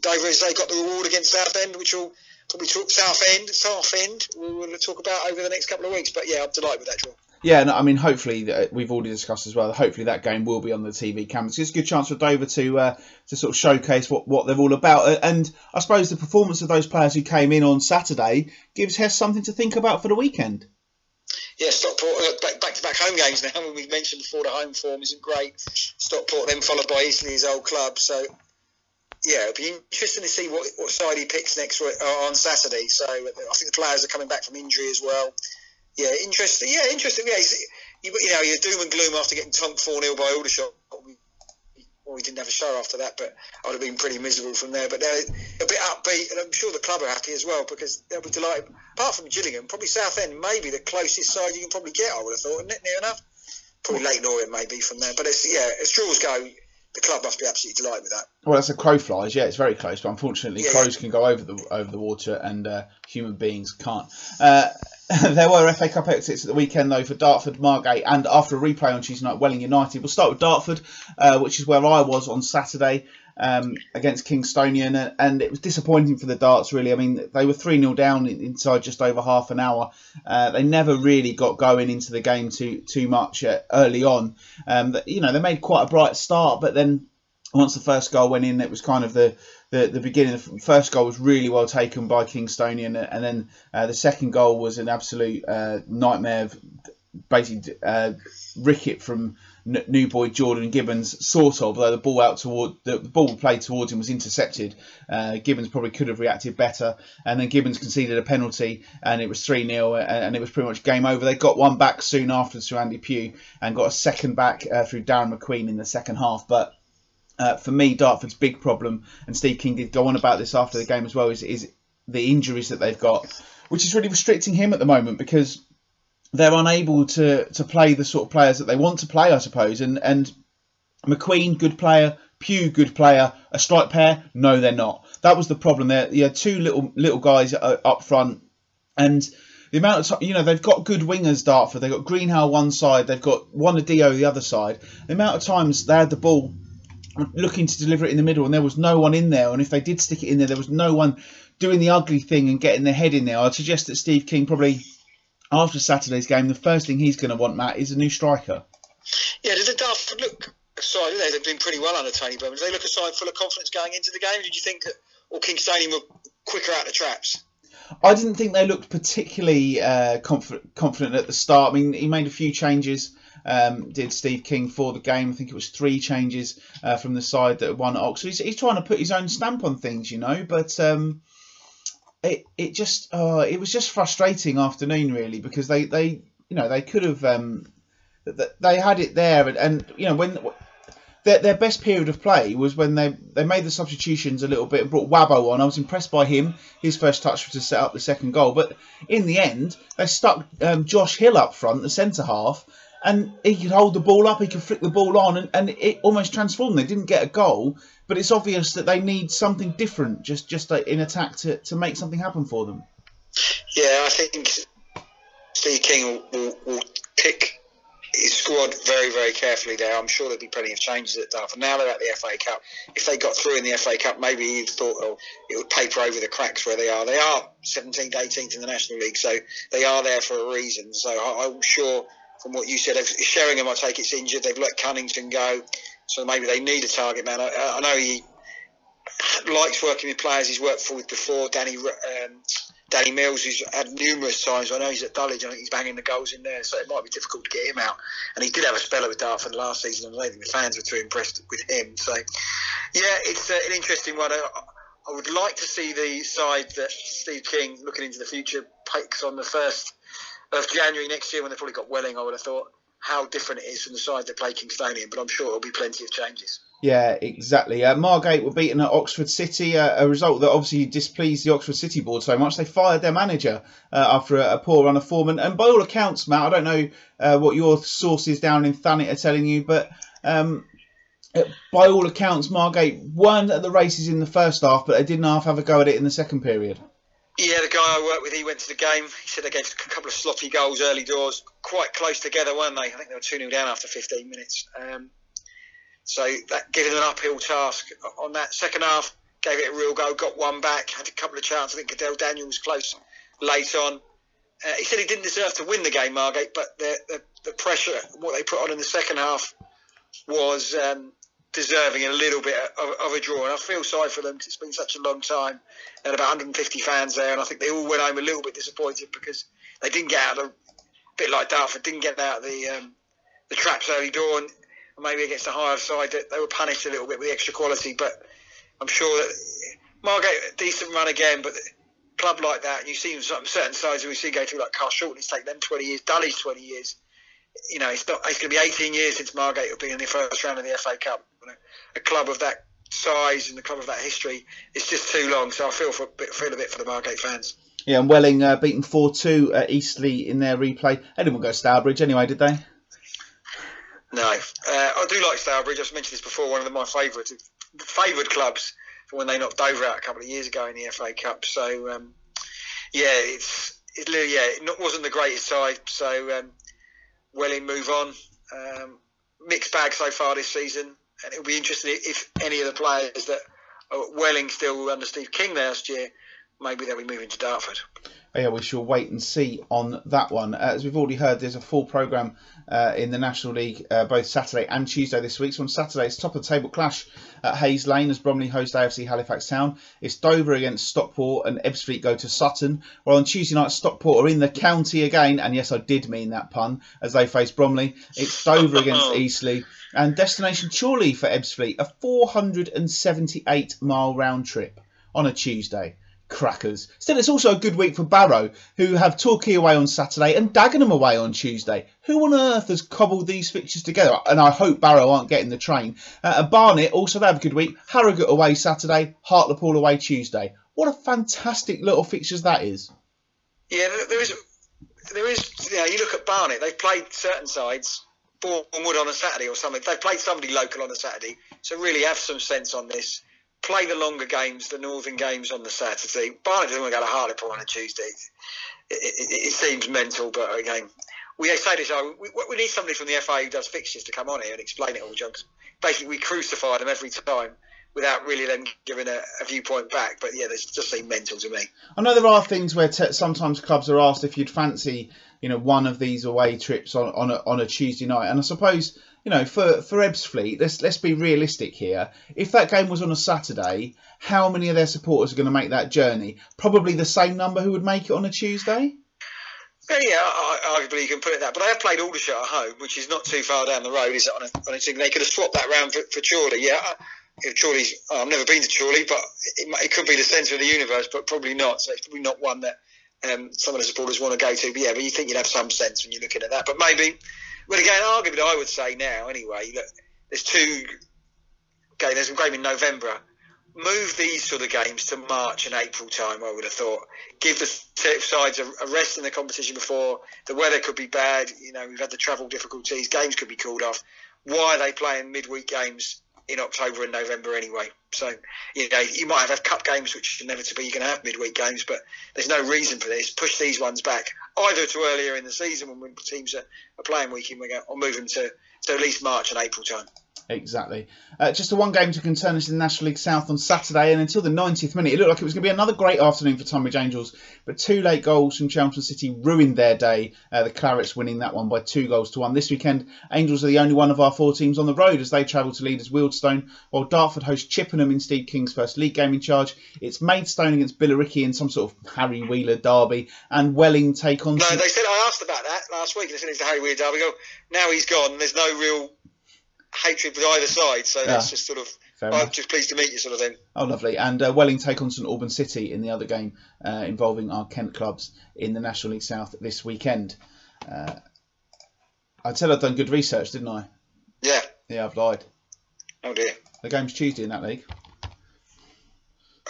Dover, as they got the reward against Southend, which will probably talk South End, South End, we'll talk about over the next couple of weeks. But yeah, I'm delighted with that draw. Yeah, no, I mean, hopefully uh, we've already discussed as well. Hopefully that game will be on the TV cameras. It's a good chance for Dover to uh, to sort of showcase what, what they're all about. Uh, and I suppose the performance of those players who came in on Saturday gives Hess something to think about for the weekend. Yeah, Stockport uh, back, to back home games now. We mentioned before the home form isn't great. Stockport then followed by Eastleigh, his old club. So yeah, it'll be interesting to see what, what side he picks next uh, on Saturday. So I think the players are coming back from injury as well yeah, interesting. Yeah, interesting. Yeah, you, you know, you're doom and gloom after getting tonked 4 0 by Aldershot. Well, we didn't have a show after that, but I would have been pretty miserable from there. But they're a bit upbeat, and I'm sure the club are happy as well because they'll be delighted. Apart from Gillingham, probably Southend, maybe the closest side you can probably get, I would have thought, isn't it? Near enough. Probably Leyton Orient maybe from there. But it's, yeah, as draws go, the club must be absolutely delighted with that. Well, that's a crow flies. Yeah, it's very close, but unfortunately, yeah, crows yeah. can go over the over the water, and uh, human beings can't. Uh, there were FA Cup exits at the weekend though for Dartford, Margate, and after a replay on Tuesday night, Welling United. We'll start with Dartford, uh, which is where I was on Saturday um, against Kingstonian, and it was disappointing for the Darts. Really, I mean, they were three 0 down inside just over half an hour. Uh, they never really got going into the game too too much uh, early on. Um, you know, they made quite a bright start, but then once the first goal went in, it was kind of the the, the beginning. The first goal was really well taken by Kingstonian, and then uh, the second goal was an absolute uh, nightmare. Of basically, uh, Rickett from new boy Jordan Gibbons, sort of, though the ball out toward the, ball played towards him was intercepted. Uh, Gibbons probably could have reacted better, and then Gibbons conceded a penalty, and it was three 0 and it was pretty much game over. They got one back soon after through Andy Pugh, and got a second back uh, through Darren McQueen in the second half, but. Uh, for me, Dartford's big problem, and Steve King did go on about this after the game as well, is, is the injuries that they've got, which is really restricting him at the moment because they're unable to to play the sort of players that they want to play, I suppose. And and McQueen, good player. Pugh, good player. A strike pair? No, they're not. That was the problem. There, yeah, two little little guys uh, up front, and the amount of time, you know, they've got good wingers, Dartford. They've got Greenhalgh one side, they've got one Dio the other side. The amount of times they had the ball looking to deliver it in the middle and there was no one in there, and if they did stick it in there, there was no one doing the ugly thing and getting their head in there. I'd suggest that Steve King probably after Saturday's game, the first thing he's going to want, Matt, is a new striker. Yeah, did the Dartford look aside? They've been pretty well under Tony Burman. Did they look aside full of confidence going into the game? Did you think that, or Kingstonian were quicker out the traps? I didn't think they looked particularly uh, conf- confident at the start. I mean, he made a few changes. Um, did Steve King for the game? I think it was three changes uh, from the side that won at Oxford. He's, he's, trying to put his own stamp on things, you know. But um, it it just oh, it was just frustrating afternoon really because they they you know they could have um, they had it there and, and you know when their, their best period of play was when they they made the substitutions a little bit and brought Wabo on. I was impressed by him. His first touch was to set up the second goal, but in the end they stuck um, Josh Hill up front, the centre half, and he could hold the ball up, he could flick the ball on, and, and it almost transformed. They didn't get a goal, but it's obvious that they need something different, just just in attack to, to make something happen for them. Yeah, I think Steve King will, will, will pick his squad very, very carefully there. I'm sure there'll be plenty of changes at Dartford. Now they're at the FA Cup. If they got through in the FA Cup, maybe he thought oh, it would paper over the cracks where they are. They are 17th, 18th in the National League, so they are there for a reason. So I'm sure from what you said, Sheringham, I take it's injured. They've let Cunnington go, so maybe they need a target man. I, I know he likes working with players he's worked for with before. Danny um, Danny Mills, who's had numerous times. I know he's at Dulwich. I think he's banging the goals in there, so it might be difficult to get him out. And he did have a speller with Dartford last season, and I think the fans were too impressed with him. So, yeah, it's uh, an interesting one. I, I would like to see the side that Steve King, looking into the future, picks on the first of January next year when they've probably got Welling. I would have thought how different it is from the side they play Kingstonian, but I'm sure there'll be plenty of changes. Yeah, exactly. Uh, Margate were beaten at Oxford City, uh, a result that obviously displeased the Oxford City board so much they fired their manager uh, after a, a, poor run of form. And, and, by all accounts, Matt, I don't know uh, what your sources down in Thanet are telling you, but um, uh, by all accounts, Margate weren't at the races in the first half, but they didn't half have a go at it in the second period. Yeah, the guy I worked with, he went to the game. He said they gave a couple of sloppy goals early doors, quite close together, weren't they? I think they were 2 0 down after 15 minutes. Um, so that gave him an uphill task on that second half. Gave it a real go, got one back, had a couple of chances. I think Cadell Daniel was close late on. Uh, he said he didn't deserve to win the game, Margate, but the, the, the pressure, what they put on in the second half, was um, deserving a little bit of, of, a draw. And I feel sorry for them because it's been such a long time. They had about 150 fans there, and I think they all went home a little bit disappointed because they didn't get out of, a bit like Dartford, didn't get out of the um, the traps early. And, maybe against a higher side that they were punished a little bit with the extra quality. But I'm sure that Margate decent run again, but club like that, you see some certain sides we see go through like Carshalton, it's taken them 20 years, Dulwich 20 years. You know, it's not. It's going to be 18 years since Margate will be in the first round of the FA Cup. A club of that size and the club of that history, it's just too long. So I feel for feel a bit for the Margate fans. Yeah, and Welling uh, beaten 4 2 at Eastleigh in their replay. They didn't go to Stourbridge anyway, did they? No, uh, I do like Stourbridge. I've mentioned this before. One of my favourite favoured clubs from when they knocked Dover out a couple of years ago in the FA Cup. So um, yeah, it's it, yeah, it wasn't the greatest side. So um, Welling move on. Um, mixed bag so far this season, and it'll be interesting if any of the players that are Welling still under Steve King last year, maybe they'll be moving to Dartford yeah, we shall wait and see on that one. Uh, as we've already heard, there's a full programme uh, in the National League uh, both Saturday and Tuesday this week. So on Saturday, it's top of the table clash at Hayes Lane as Bromley host AFC Halifax Town. It's Dover against Stockport and Ebbsfleet go to Sutton. While on Tuesday night, Stockport are in the county again, and yes, I did mean that pun, as they face Bromley. It's Dover against Eastleigh and destination Chorley for Ebbsfleet, a 478 mile round trip on a Tuesday crackers. Still, it's also a good week for Barrow, who have Torquay away on Saturday and Dagenham away on Tuesday. Who on earth has cobbled these fixtures together? And I hope Barrow aren't getting the train. Uh, Barnet also they have a good week. Harrogate away Saturday, Hartlepool away Tuesday. What a fantastic little fixtures that is. Yeah, there is. There is. You know, you look at Barnet. They've played certain sides. Bournemouth on a Saturday or something. They've played somebody local on a Saturday. So really have some sense on this play the longer games, the northern games on the Saturday. Barnet doesn't want to go to Hartlepool on a Tuesday. It, it, it, seems mental, but again, we say this. We, we, need somebody from the FA who does fixtures to come on here and explain it all, John. Basically, we crucify them every time without really then giving a, a, viewpoint back. But yeah, they just seem mental to me. I know there are things where t- sometimes clubs are asked if you'd fancy, you know, one of these away trips on on a, on a Tuesday night, and I suppose you know, for for Ebbsfleet, let's let's be realistic here. If that game was on a Saturday, how many of their supporters are going to make that journey? Probably the same number who would make it on a Tuesday. Yeah, arguably you can put it that. But they have played Aldershot at home, which is not too far down the road. Is it on a, on a? They could have swapped that round for, for Chorley. Yeah, if Chorley's, oh, I've never been to Chorley, but it, it could be the centre of the universe, but probably not. So it's probably not one that um, some of the supporters want to go to. But yeah, but you think you'd have some sense when you're looking at that. But maybe but again, arguably, I would say now, anyway, look, there's two. Okay, there's a game in November. move these sort of games to March and April time. I would have thought give the sides a rest in the competition before the weather could be bad. You know, we've had the travel difficulties. Games could be called off. Why are they playing midweek games in October and November anyway? So you know, you might have cup games, which inevitably you're going to have midweek games, but there's no reason for this. Push these ones back either to earlier in the season when teams are, are playing week in week out, or move them to, to at least March and April time. Exactly. Uh, just a one game to concern us in the National League South on Saturday, and until the 90th minute, it looked like it was going to be another great afternoon for Tonbridge Angels, but two late goals from Chelmsford City ruined their day. Uh, the Clarets winning that one by two goals to one. This weekend, Angels are the only one of our four teams on the road as they travel to leaders Wealdstone, while Dartford host Chippenham in Steve King's first league game in charge. It's Maidstone against Billericay in some sort of Harry Wheeler derby, and Welling take on. No, they said I asked about that last week. They said it's the Harry Wheeler derby. Go now he's gone. There's no real hatred with either side. So that's just sort of. I'm just pleased to meet you, sort of thing. Oh, lovely. And uh, Welling take on St Albans City in the other game uh, involving our Kent clubs in the National League South this weekend. Uh, I said I'd done good research, didn't I? Yeah. Yeah, I've lied. Oh dear. The game's Tuesday in that league.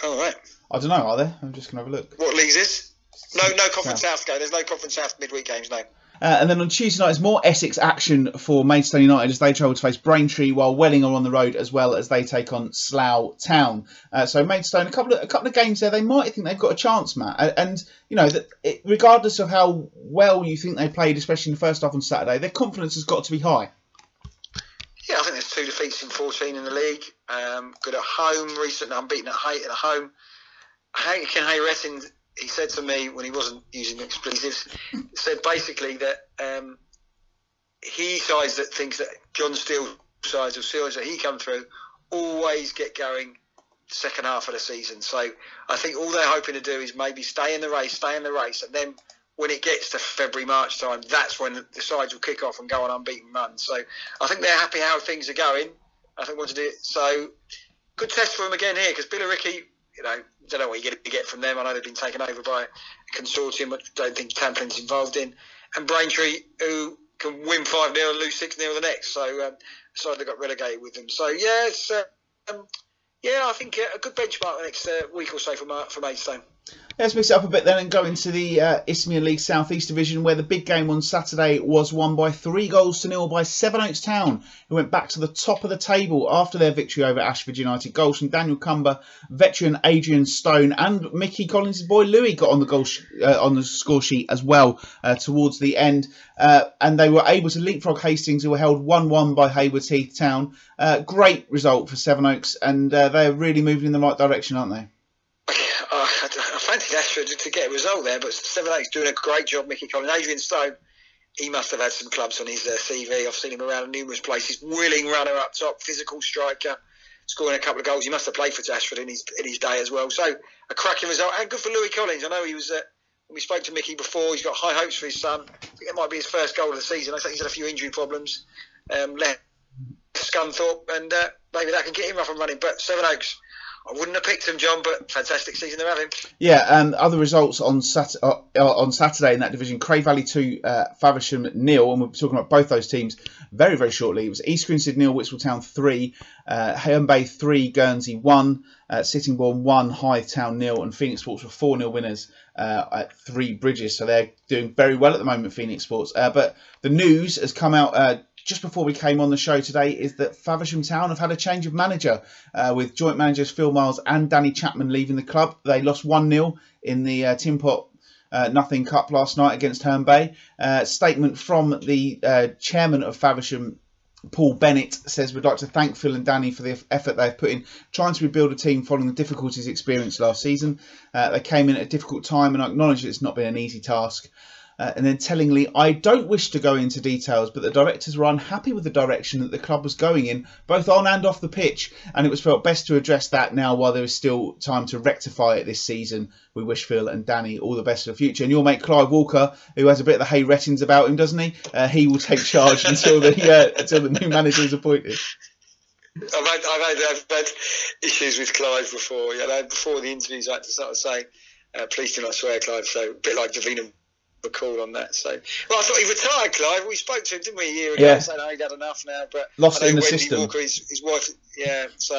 All right. I don't know. Are there? I'm just gonna have a look. What leagues is? No, no Conference South, South game. There's no Conference South midweek games. No. Uh, and then on Tuesday night, it's more Essex action for Maidstone United as they travel to face Braintree, while Welling are on the road as well as they take on Slough Town. Uh, so Maidstone, a couple of a couple of games there, they might think they've got a chance, Matt. And, you know that it, regardless of how well you think they played, especially in the first half on Saturday, their confidence has got to be high. Yeah, I think there's two defeats in 14 in the league. Um, good at home, recently unbeaten at at home. Hakan Hayrettin he said to me when he wasn't using expletives, said basically that um, he sides that thinks that John Steele sides of Steelers that he come through always get going second half of the season. So I think all they're hoping to do is maybe stay in the race, stay in the race, and then when it gets to February March time, that's when the sides will kick off and go on unbeaten runs. So I think they're happy how things are going. I think want to do it. So good test for them again here because Billericay you know, don't know what you're going to get from them. I know they've been taken over by a consortium, which I don't think Tamplin's involved in. And Braintree, who can win 5 0 and lose 6 0 the next. So, um, so they got relegated with them. So, yeah, uh, um, yeah, I think uh, a good benchmark the next uh, week or so for, for Maidstone. Let's mix it up a bit then and go into the uh, Isthmian League South East Division, where the big game on Saturday was won by three goals to nil by Sevenoaks Town, who went back to the top of the table after their victory over Ashford United. Goals from Daniel Cumber, veteran Adrian Stone, and Mickey Collins' boy Louis got on the goal sh- uh, on the score sheet as well uh, towards the end, uh, and they were able to leapfrog Hastings, who were held one-one by Haywards Heath Town. Uh, great result for Sevenoaks, and uh, they're really moving in the right direction, aren't they? I fancied Ashford to get a result there, but Seven Sevenoaks doing a great job. Mickey Collins, Adrian Stone, he must have had some clubs on his uh, CV. I've seen him around numerous places. Willing runner up top, physical striker, scoring a couple of goals. He must have played for Ashford in his in his day as well. So a cracking result and good for Louis Collins. I know he was. Uh, when we spoke to Mickey before, he's got high hopes for his son. I think it might be his first goal of the season. I think he's had a few injury problems. Um, left Scunthorpe, and uh, maybe that can get him up and running. But Sevenoaks I wouldn't have picked him, John, but fantastic season they're having. Yeah, and other results on uh, on Saturday in that division: Cray Valley two, uh, Faversham nil, and we'll be talking about both those teams very very shortly. It was East Grinstead nil, Whitstable Town three, uh, Bay three, Guernsey one, uh, Sittingbourne one, Hythe Town nil, and Phoenix Sports were four 0 winners uh, at Three Bridges. So they're doing very well at the moment, Phoenix Sports. Uh, but the news has come out uh, just before we came on the show today is that Faversham Town have had a change of manager uh, with joint managers Phil Miles and Danny Chapman leaving the club. They lost 1 0 in the uh, Tin Pot uh, Nothing Cup last night against Herne Bay. Uh, statement from the uh, chairman of Faversham. Paul Bennett says we'd like to thank Phil and Danny for the effort they've put in trying to rebuild a team following the difficulties experienced last season. Uh, they came in at a difficult time and I acknowledge it's not been an easy task. Uh, and then tellingly, I don't wish to go into details, but the directors were unhappy with the direction that the club was going in, both on and off the pitch, and it was felt best to address that now while there is still time to rectify it this season. We wish Phil and Danny all the best for the future. And your mate Clive Walker, who has a bit of the Hayrettins about him, doesn't he? Uh, he will take charge until the uh, until the new manager is appointed. I've had, I've had, I've had issues with Clive before. You know, before the interviews, I had to sort of say, uh, "Please do not swear, Clive." So a bit like Davina call on that. So, well, I thought he retired, Clive. We spoke to him, didn't we, a year ago? Yeah. Saying, oh, he'd had enough now. But lost in the Wendy system. Walker, his, his wife, yeah. So,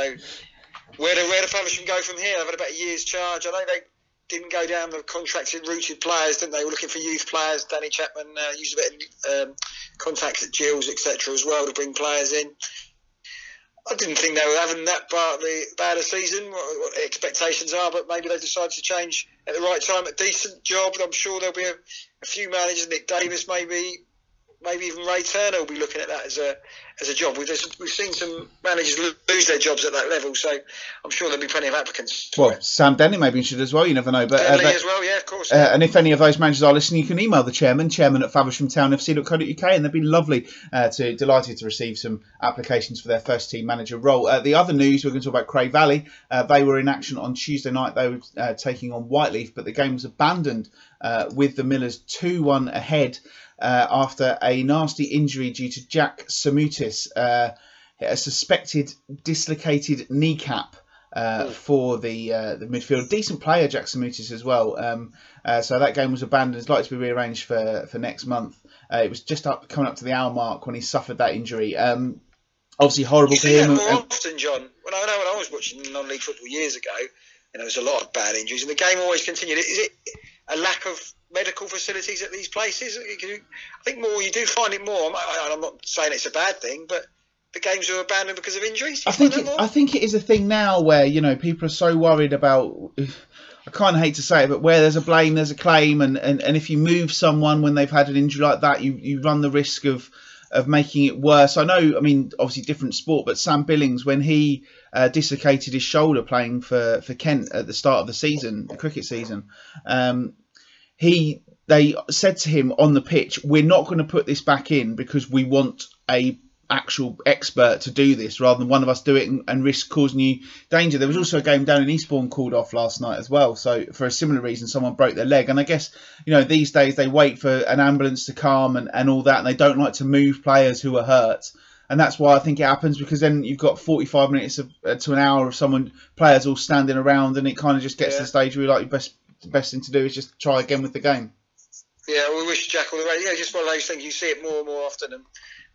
where do where do Faversham go from here? They've had about a year's charge. I know they didn't go down the contracted, routed players, didn't they? They were looking for youth players. Danny Chapman uh, used a bit of um, contacts at Gills, etc., as well to bring players in. I didn't think they were having that part of the bad a season, what, what expectations are, but maybe they decided to change at the right time. A decent job. I'm sure there'll be a, a few managers, Nick Davis maybe, maybe even Ray Turner will be looking at that as a as a job. We've, we've seen some managers lose their jobs at that level, so I'm sure there'll be plenty of applicants. Well, Sam Denny maybe should as well. You never know. But, uh, as well, yeah, of course. Uh, and if any of those managers are listening, you can email the chairman, chairman at favershamtownfc.co.uk, and they'd be lovely uh, to delighted to receive some applications for their first team manager role. Uh, the other news we're going to talk about Cray Valley. Uh, they were in action on Tuesday night. They were uh, taking on Whyteleafe, but the game was abandoned with the Millers two one ahead uh, after a nasty injury due to Jack Samutis, uh, a suspected dislocated kneecap. Uh, for the uh, the midfield. Decent player, Jack Samutis, as well. Um, uh, so that game was abandoned. It's likely to be rearranged for, for next month. Uh, it was just up coming up to the hour mark when he suffered that injury. Um, obviously horrible you for him. More often, John. When I know when I was watching non-league football years ago, and there was a lot of bad injuries, and the game always continued. Is it a lack of medical facilities at these places. I think more you do find it more. I'm not saying it's a bad thing, but the games are abandoned because of injuries. I think it, I think it is a thing now where you know people are so worried about. I kind of hate to say it, but where there's a blame, there's a claim, and, and, and if you move someone when they've had an injury like that, you, you run the risk of of making it worse. I know, I mean, obviously different sport, but Sam Billings when he uh, dislocated his shoulder playing for, for Kent at the start of the season, the cricket season, um, he they said to him on the pitch, "We're not going to put this back in because we want a actual expert to do this rather than one of us do it and, and, risk causing you danger." There was also a game down in Eastbourne called off last night as well. So for a similar reason, someone broke their leg, and I guess you know these days they wait for an ambulance to come and, and all that, and they don't like to move players who are hurt. And that's why I think it happens because then you've got 45 minutes of, uh, to an hour of someone players all standing around, and it kind of just gets yeah. to the stage where you're like, best the best thing to do is just try again with the game. Yeah, we wish Jack all the way. Yeah, just one of those things you see it more and more often, and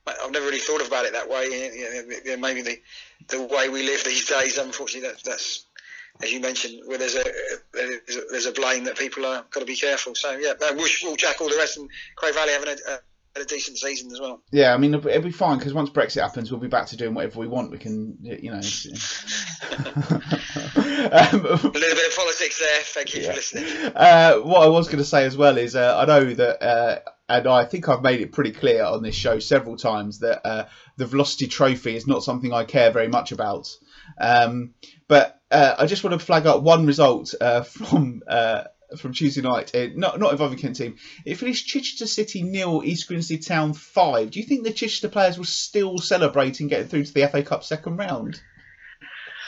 I've never really thought about it that way. You maybe the the way we live these days, unfortunately, that, that's as you mentioned, where there's a, there's a there's a blame that people are got to be careful. So yeah, wish all Jack all the rest and Cray Valley having a, a decent season as well. Yeah, I mean it'll, it'll be fine because once Brexit happens, we'll be back to doing whatever we want. We can, you know. um, a little bit of politics there. Thank you yeah. for listening. Uh, what I was going to say as well is uh, I know that. Uh, and I think I've made it pretty clear on this show several times that uh, the Velocity Trophy is not something I care very much about. Um, but uh, I just want to flag up one result uh, from from Tuesday night. Uh, not not involving Kent team. It finished Chichester City nil, East Grinstead Town five. Do you think the Chichester players were still celebrating getting through to the FA Cup second round?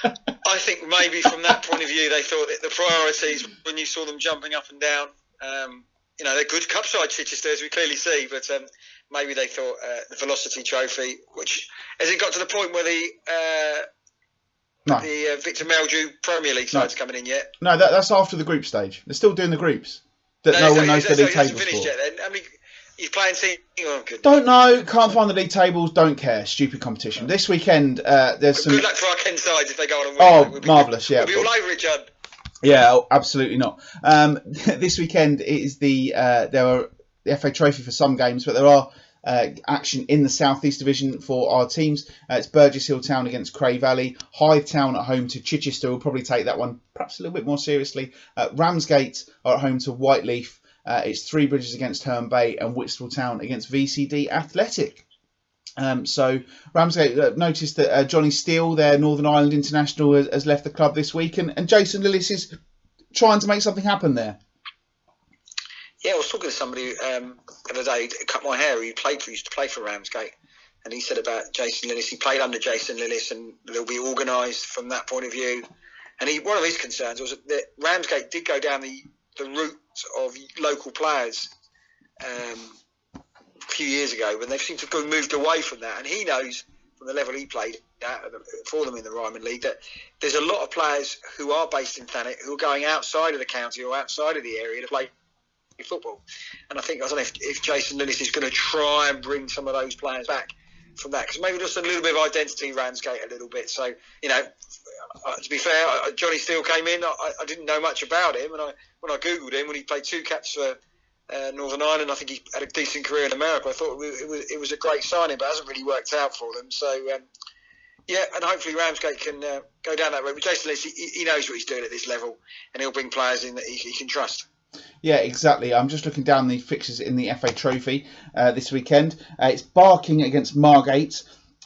I think maybe from that point of view, they thought that the priorities when you saw them jumping up and down. Um, you know, they're good cup side Chichester, as we clearly see, but um, maybe they thought uh, the Velocity Trophy, which has it got to the point where the uh, no. The uh, Victor Meldrew Premier League side's no. coming in yet? No, that, that's after the group stage. They're still doing the groups. That no, no one knows the league tables for. Yet, then. I mean, he's playing team. Oh, don't know. Can't find the league tables. Don't care. Stupid competition. This weekend, uh, there's some. Good luck for our Kent sides if they go on and win. Oh, we'll marvellous! Yeah, we'll be all over it, John. Yeah, oh, absolutely not. Um, this weekend is the uh, there are the FA Trophy for some games, but there are uh, action in the Southeast Division for our teams. Uh, it's Burgess Hill Town against Cray Valley. Hythe Town at home to Chichester. We'll probably take that one perhaps a little bit more seriously. Uh, Ramsgate are at home to Whyteleafe. Uh, it's Three Bridges against Herne Bay and Whitstable Town against VCD Athletic. Um, so Ramsgate uh, noticed that uh, Johnny Steele, their Northern Ireland international, has, has, left the club this week, and, and Jason Lillis is trying to make something happen there. Yeah, I was talking to somebody um, the other day, cut my hair, He played for, used to play for Ramsgate, and he said about Jason Lillis. He played under Jason Lillis, and they'll be organised from that point of view. And he, one of his concerns was that Ramsgate did go down the, the route of local players um, a few years ago, but they seem to have moved away from that. And he knows from the level he played at, for them in the Ryman League that there's a lot of players who are based in Thanet who are going outside of the county or outside of the area to play football. And I think I don't know if, if Jason Lillis is going to try and bring some of those players back from that because maybe just a little bit of identity Ramsgate a little bit. So you know, uh, to be fair, uh, Johnny Steele came in. I, I, didn't know much about him, and I when I googled him when he played two caps for uh, Northern Ireland, I think he had a decent career in America. I thought it was, it was a great signing, but it hasn't really worked out for them. So. Um, yeah, and hopefully Ramsgate can uh, go down that road. But Jason Lillis, he, he, knows what he's doing at this level, and he'll bring players in that he, he can trust. Yeah, exactly. I'm just looking down the fixtures in the FA Trophy uh, this weekend. Uh, it's Barking against Margate.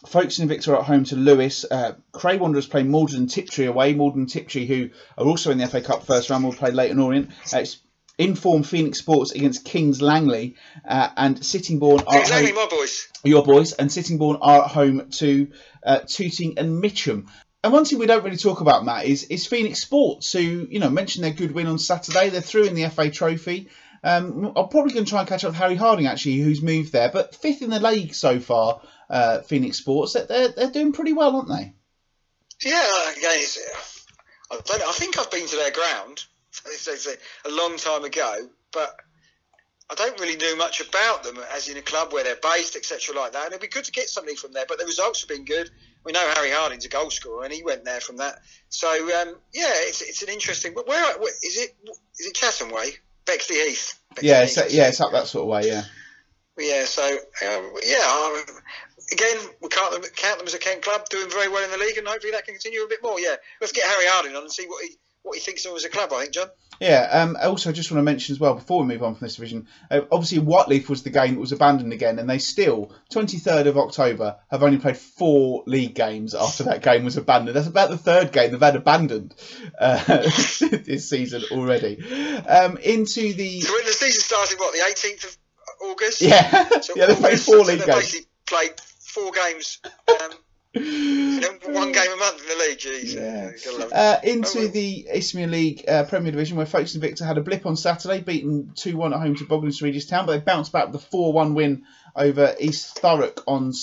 Folks Folkestone Invicta at home to Lewes. Uh, Cray Wanderers play Maldon Tiptree away. Maldon Tiptree, who are also in the FA Cup first round, will play Leyton Orient. Uh, it's Inform Phoenix Sports against Kings Langley. Uh, and Sittingbourne are Kings Langley, my boys. Your boys. And Sittingbourne are at home to uh, Tooting and Mitcham. And one thing we don't really talk about, Matt, is, is Phoenix Sports, who you know mentioned their good win on Saturday. They're through in the FA Trophy. Um, I'm probably going to try and catch up with Harry Harding actually, who's moved there, but fifth in the league so far. Uh, Phoenix Sports, they're they're doing pretty well, aren't they? Yeah, again, I, I think I've been to their ground. A long time ago, but I don't really know much about them as in a club where they're based, etc., like that. And it'd be good to get something from there. But the results have been good. We know Harry Harding's a goal scorer, and he went there from that. So um, yeah, it's, it's an interesting. But where, where is it? Is it Chatham Way, Bexley Heath? Bexley yeah, Heath, it's, yeah, it's up that sort of way. Yeah. Yeah. So um, yeah. again, we them, count them as a Kent club doing very well in the league, and hopefully that can continue a bit more. Yeah, let's get Harry Harding on and see what he what he thinks of as a club. I think, John. Yeah. Um, also, I just want to mention as well before we move on from this division. Uh, obviously, Whyteleafe was the game that was abandoned again, and they still, 23rd of October, have only played four league games after that game was abandoned. That's about the third game they've had abandoned uh, this season already. Um, into the so when the season started, what the 18th of August? Yeah. So yeah, they played four league games. Played four games. Um, one game a month in the league. Yeah. Uh, into oh, the Isthmian League uh, Premier Division, where Folkestone Invicta had a blip on Saturday, beaten 2 1 at home to Bognor Regis Town, but they bounced back with a 4 1 win over East Thurrock on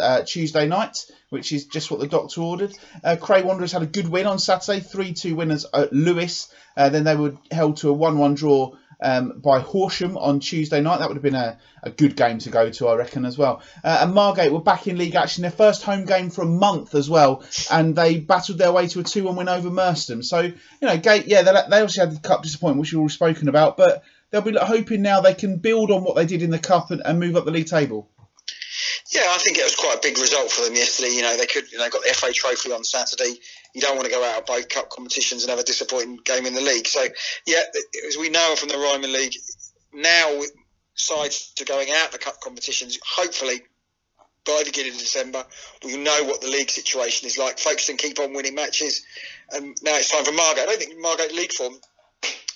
uh, Tuesday night, which is just what the doctor ordered. Uh, Cray Wanderers had a good win on Saturday, 3 2 winners at Lewes. Uh, then they were held to a 1 1 draw um, by Horsham on Tuesday night. That would have been a, a good game to go to, I reckon, as well. Uh, and Margate were back in league action, their first home game for a month as well, and they battled their way to a 2 1 win over Merstham. So, you know, Gate, yeah, they, they also had the cup disappointment, which we've all spoken about, but they'll be hoping now they can build on what they did in the cup and, and move up the league table. Yeah, I think it was quite a big result for them yesterday. You know, they could, you know, got the FA Trophy on Saturday. You don't want to go out of both cup competitions and have a disappointing game in the league. So, yeah, as we know from the Ryman League, now sides are going out the cup competitions. Hopefully, by the beginning of December, we know what the league situation is like. Folkestone keep on winning matches, and now it's time for Margate. I don't think Margate league form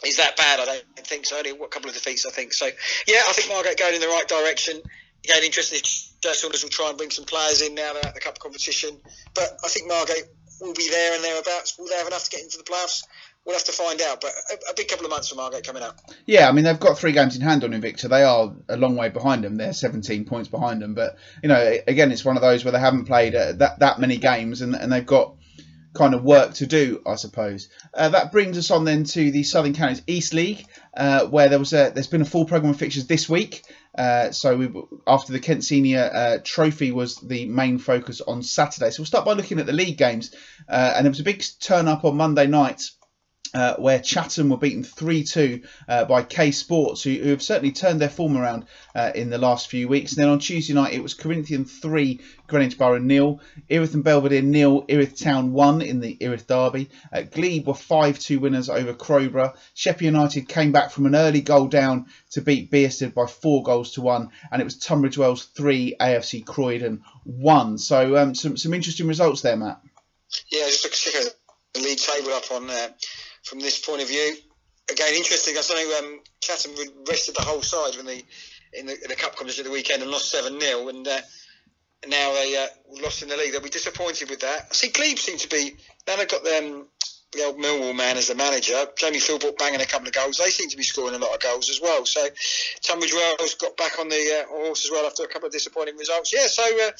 is that bad. I don't think so. Only a couple of defeats, I think. So, yeah, I think Margate going in the right direction again, interesting if Joe Saunders will try and bring some players in now they're at the cup competition. But I think Margate will be there and thereabouts. Will they have enough to get into the playoffs? We'll have to find out. But a, a big couple of months for Margate coming up. Yeah, I mean they've got three games in hand on Invicta. They are a long way behind them. They're 17 points behind them. But you know, again, it's one of those where they haven't played uh, that that many games and, and they've got kind of work to do, I suppose. Uh, that brings us on then to the Southern Counties East League, uh, where there was a, there's been a full program of fixtures this week. Uh, so we, after the Kent Senior uh, Trophy was the main focus on Saturday. So we'll start by looking at the league games, uh, and there was a big turn up on Monday night uh, where Chatham were beaten 3 2 uh, by K Sports, who, who, have certainly turned their form around uh, in the last few weeks. And then on Tuesday night, it was Corinthian 3, Greenwich Borough nil, Erith and Belvedere nil, Erith Town 1 in the Erith Derby. Uh, Glebe were 5 2 winners over Crowborough. Sheppey United came back from an early goal down to beat Bearsted by 4 goals to 1, and it was Tunbridge Wells 3, AFC Croydon 1. So um, some, some interesting results there, Matt. Yeah, just a check the league table up on there from this point of view. Again, interesting. I know um, Chatham rested the whole side when they in the, in the cup competition at the weekend and lost seven 0 and uh, now they uh, lost in the league. They'll be disappointed with that. I see Glebe seem to be now they've got them the old Millwall man as the manager. Jamie Philpott banging a couple of goals. They seem to be scoring a lot of goals as well. So Tunbridge Wells got back on the uh, horse as well after a couple of disappointing results. Yeah, so uh,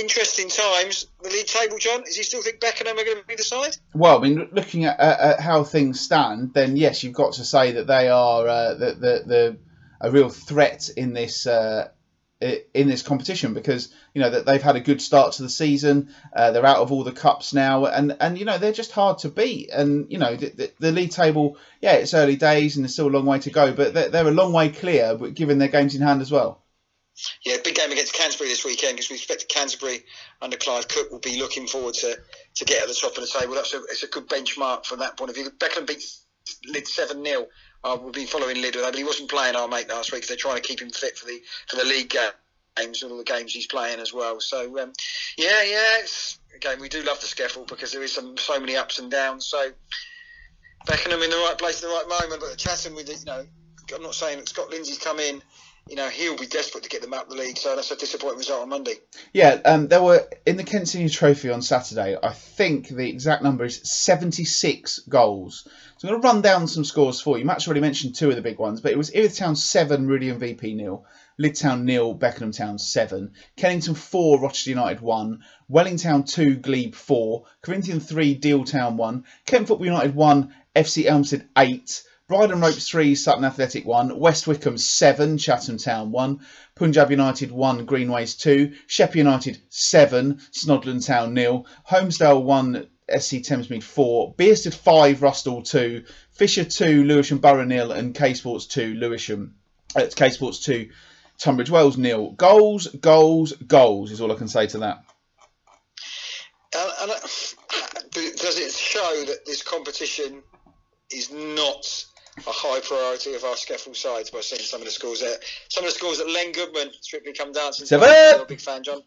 interesting times. The league table, John. Is he still think Beckenham are going to be the side? Well, I mean, looking at, at how things stand, then yes, you've got to say that they are uh, the, the, the a real threat in this uh, in this competition because you know that they've had a good start to the season. Uh, they're out of all the cups now, and and you know they're just hard to beat. And you know the, the, the league table, yeah, it's early days and there's still a long way to go, but they're, they're a long way clear, given their games in hand as well. Yeah, big game against Canterbury this weekend because we expect Canterbury under Clive Cook will be looking forward to, to get at the top of the table. That's a, it's a good benchmark from that point of view. Beckham beat Lydd 7 0. Uh, we've been following Lydd but he wasn't playing our mate last week because they're trying to keep him fit for the for the league games and all the games he's playing as well. So, um, yeah, yeah, again, we do love the Skeffel because there is some, so many ups and downs. So, Beckenham in the right place at the right moment, but Chatham, with you know, I'm not saying that Scott Lindsay's come in you know, he'll be desperate to get them out the league. So that's a disappointing result on Monday. Yeah, um, there were in the Kent Senior Trophy on Saturday. I think the exact number is 76 goals. So I'm going to run down some scores for you. Matt's already mentioned two of the big ones, but it was Erith Town 7, Meridian VP nil. Lydd Town nil, Beckenham Town 7. Kennington 4, Rochester United 1. Wellington 2, Glebe 4. Corinthian 3, Deal Town 1. Kent Football United 1, FC Elmstead 8. Bridon Ropes 3, Sutton Athletic 1, West Wickham 7, Chatham Town 1, Punjab United 1, Greenways 2, Sheppey United 7, Snodland Town 0, Holmesdale 1, SC Thamesmead 4, Bearsted 5, Rusthall 2, Fisher 2, Lewisham Borough nil, and K Sports 2, Lewisham, uh, K Sports 2, Tunbridge Wells nil. Goals, goals, goals is all I can say to that. And, and, uh, does it show that this competition is not a high priority of our Skeffel sides by seeing some of the schools there. Some of the schools that Len Goodman, Strictly Come Dancing, Seven. I'm a big fan, John,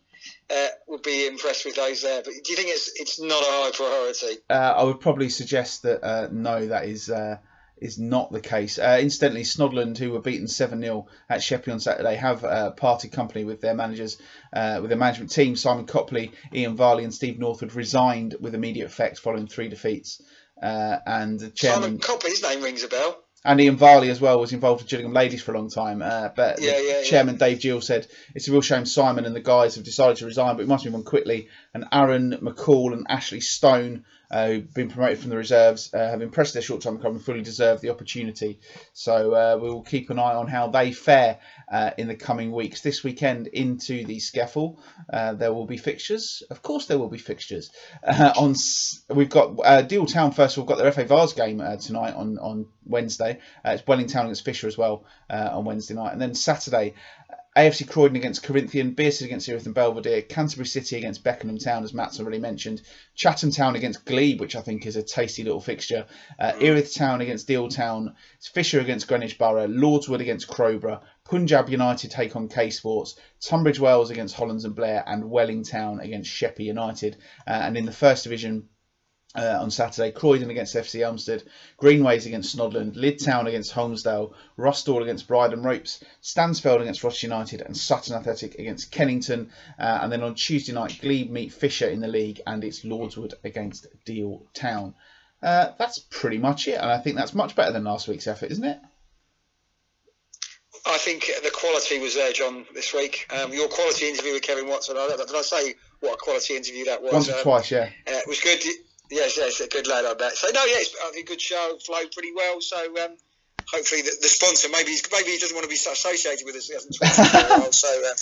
uh, would be impressed with those there. But do you think it's it's not a high priority? Uh, I would probably suggest that uh, no, that is uh, is not the case. Uh, incidentally, Snodland, who were beaten seven 0 at Sheppey on Saturday, have uh, parted company with their managers, uh, with their management team. Simon Copley, Ian Varley, and Steve Northwood resigned with immediate effect following three defeats. Uh, and the chairman Simon Copley, his name rings a bell. And Ian Varley as well was involved with Gillingham Ladies for a long time. Uh, but Yeah, the yeah, yeah. chairman Dave Gill said it's a real shame Simon and the guys have decided to resign, but we must move on quickly. And Aaron McCall and Ashley Stone, uh, who've been promoted from the reserves, uh, have impressed their short time club and fully deserve the opportunity. So uh, we will keep an eye on how they fare uh, in the coming weeks. This weekend into the Skeffel, uh, there will be fixtures. Of course, there will be fixtures. Uh, on we've got uh, Deal Town first. all got their FA Vase game tonight on on Wednesday. It's Wellington against Fisher as well on Wednesday night, and then Saturday. AFC Croydon against Corinthian, Bearsted against Erith and Belvedere, Canterbury City against Beckenham Town, as Matt's already mentioned, Chatham Town against Glebe, which I think is a tasty little fixture, uh, Erith Town against Deal Town, Fisher against Greenwich Borough, Lordswood against Crowborough, Punjab United take on K Sports, Tunbridge Wells against Hollands and Blair, and Wellington against Sheppey United. Uh, and in the first division, uh, on Saturday, Croydon against FC Elmstead, Greenways against Snodland, Lydd Town against Holmesdale, Rusthall against Bridon Ropes, Stansfeld against Rochester United, and Sutton Athletic against Kennington. Uh, and then on Tuesday night, Glebe meet Fisher in the league, and it's Lordswood against Deal Town. Uh, that's pretty much it, and I think that's much better than last week's effort, isn't it? I think the quality was there, John, this week. Um, your quality interview with Kevin Watson, did I say what a quality interview that was? Once or Um, twice, yeah. Uh, it was good. Yes, yes, a good lad on bet. So no, yeah, it's I think a good show, flowed pretty well. So um, hopefully the, the sponsor, maybe he's, maybe he doesn't want to be associated with us. He hasn't a so uh,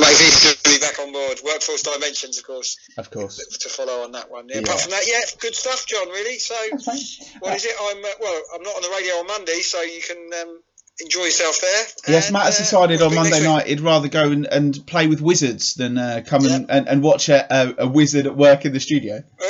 maybe to be back on board. Workforce Dimensions, of course, Of course. to follow on that one. Yeah, Yeah. Apart from that, yeah, good stuff, John. Really. So what is it? I'm uh, well. I'm not on the radio on Monday, so you can um, enjoy yourself there. Yes, And, Matt has uh, decided we'll on Monday night he'd rather go and, and play with wizards than uh, come and, and, and watch a, a, a wizard at work in the studio.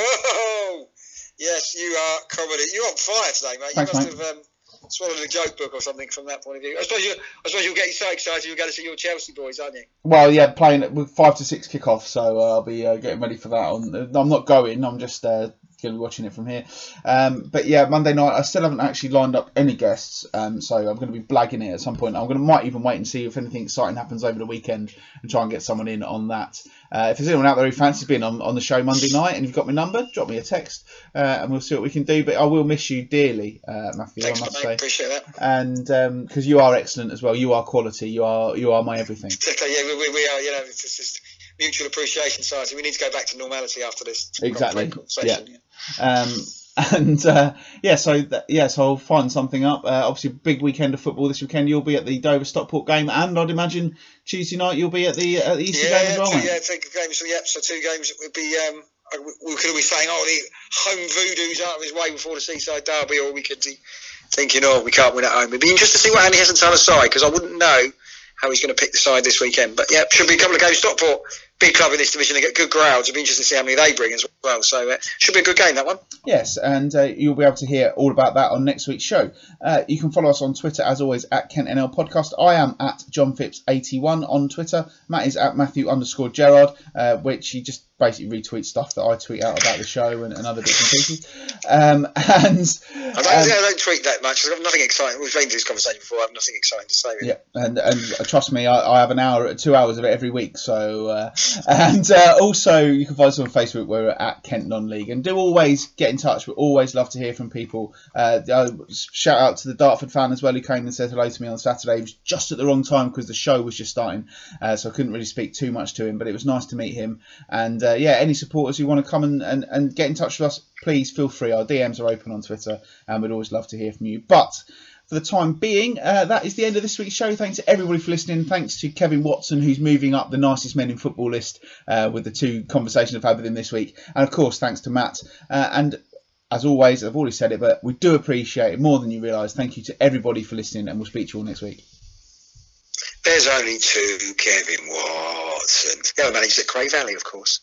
Yes, you are comedy. You're on fire today, mate. Thanks, you must mate. have um, swallowed a joke book or something from that point of view. I suppose you, I suppose you'll get so excited you'll go to see your Chelsea boys, aren't you? Well, yeah, playing with five to six kickoff, so uh, I'll be uh, getting ready for that. On, I'm not going. I'm just uh, to be watching it from here. Um, but yeah, Monday night. I still haven't actually lined up any guests, um, so I'm going to be blagging it at some point. I'm going to might even wait and see if anything exciting happens over the weekend and try and get someone in on that. Uh, if there's anyone out there who fancies being on, on the show Monday night and you've got my number, drop me a text uh, and we'll see what we can do. But I will miss you dearly, uh, Matthew. Thanks, I must mate. Appreciate that. and because you are excellent as well, you are quality. You are you are my everything. Okay, yeah, we, we, we are. You know, it's just mutual appreciation society. We need to go back to normality after this. Exactly, conversation. Um, and uh, yeah, so th- yeah, so I'll find something up. Uh, obviously, big weekend of football this weekend. You'll be at the Dover Stockport game, and I'd imagine Tuesday night you'll be at the at the Easter yeah, game as well. two, yeah, two games. Yep, so two games would be. Um, we could all be saying, "Oh, the home voodoo's out of his way before the Seaside Derby," or we could be thinking, "Oh, we can't win at home." It'd be interesting to see what Andy has on his side because I wouldn't know how he's going to pick the side this weekend. But yeah, should be a couple of games. Stockport, big club in this division, they get good crowds. It'd be interesting to see how many they bring as well. So uh, should be a good game that one. Yes, and uh, you'll be able to hear all about that on next week's show. Uh, you can follow us on Twitter as always at KentNL Podcast. I am at John Phipps81 on Twitter. Matt is at Matthew underscore Gerard, uh, which he just basically retweet stuff that I tweet out about the show and, and other bits and pieces. Um, and I don't, um, I don't tweet that much. I've got nothing exciting. We've been through this conversation before. I have nothing exciting to say. Really. Yeah, and and trust me, I, I have an hour, two hours of it every week. So, uh, and uh, also you can find us on Facebook. We're at Kent Non-League, and do always get in touch. We always love to hear from people. Uh, uh, shout out to the Dartford fan as well who came and said hello to me on Saturday. It was just at the wrong time because the show was just starting, uh, so I couldn't really speak too much to him. But it was nice to meet him. And uh, yeah, any supporters who want to come and, and, and get in touch with us, please feel free. Our DMs are open on Twitter, and we'd always love to hear from you. But for the time being, uh, that is the end of this week's show. Thanks to everybody for listening. Thanks to Kevin Watson, who's moving up the nicest men in football list uh, with the two conversations I've had with him this week. And of course, thanks to Matt. Uh, and as always, I've already said it, but we do appreciate it more than you realise. Thank you to everybody for listening, and we'll speak to you all next week. There's only two Kevin Watson. The other manager's at Cray Valley, of course.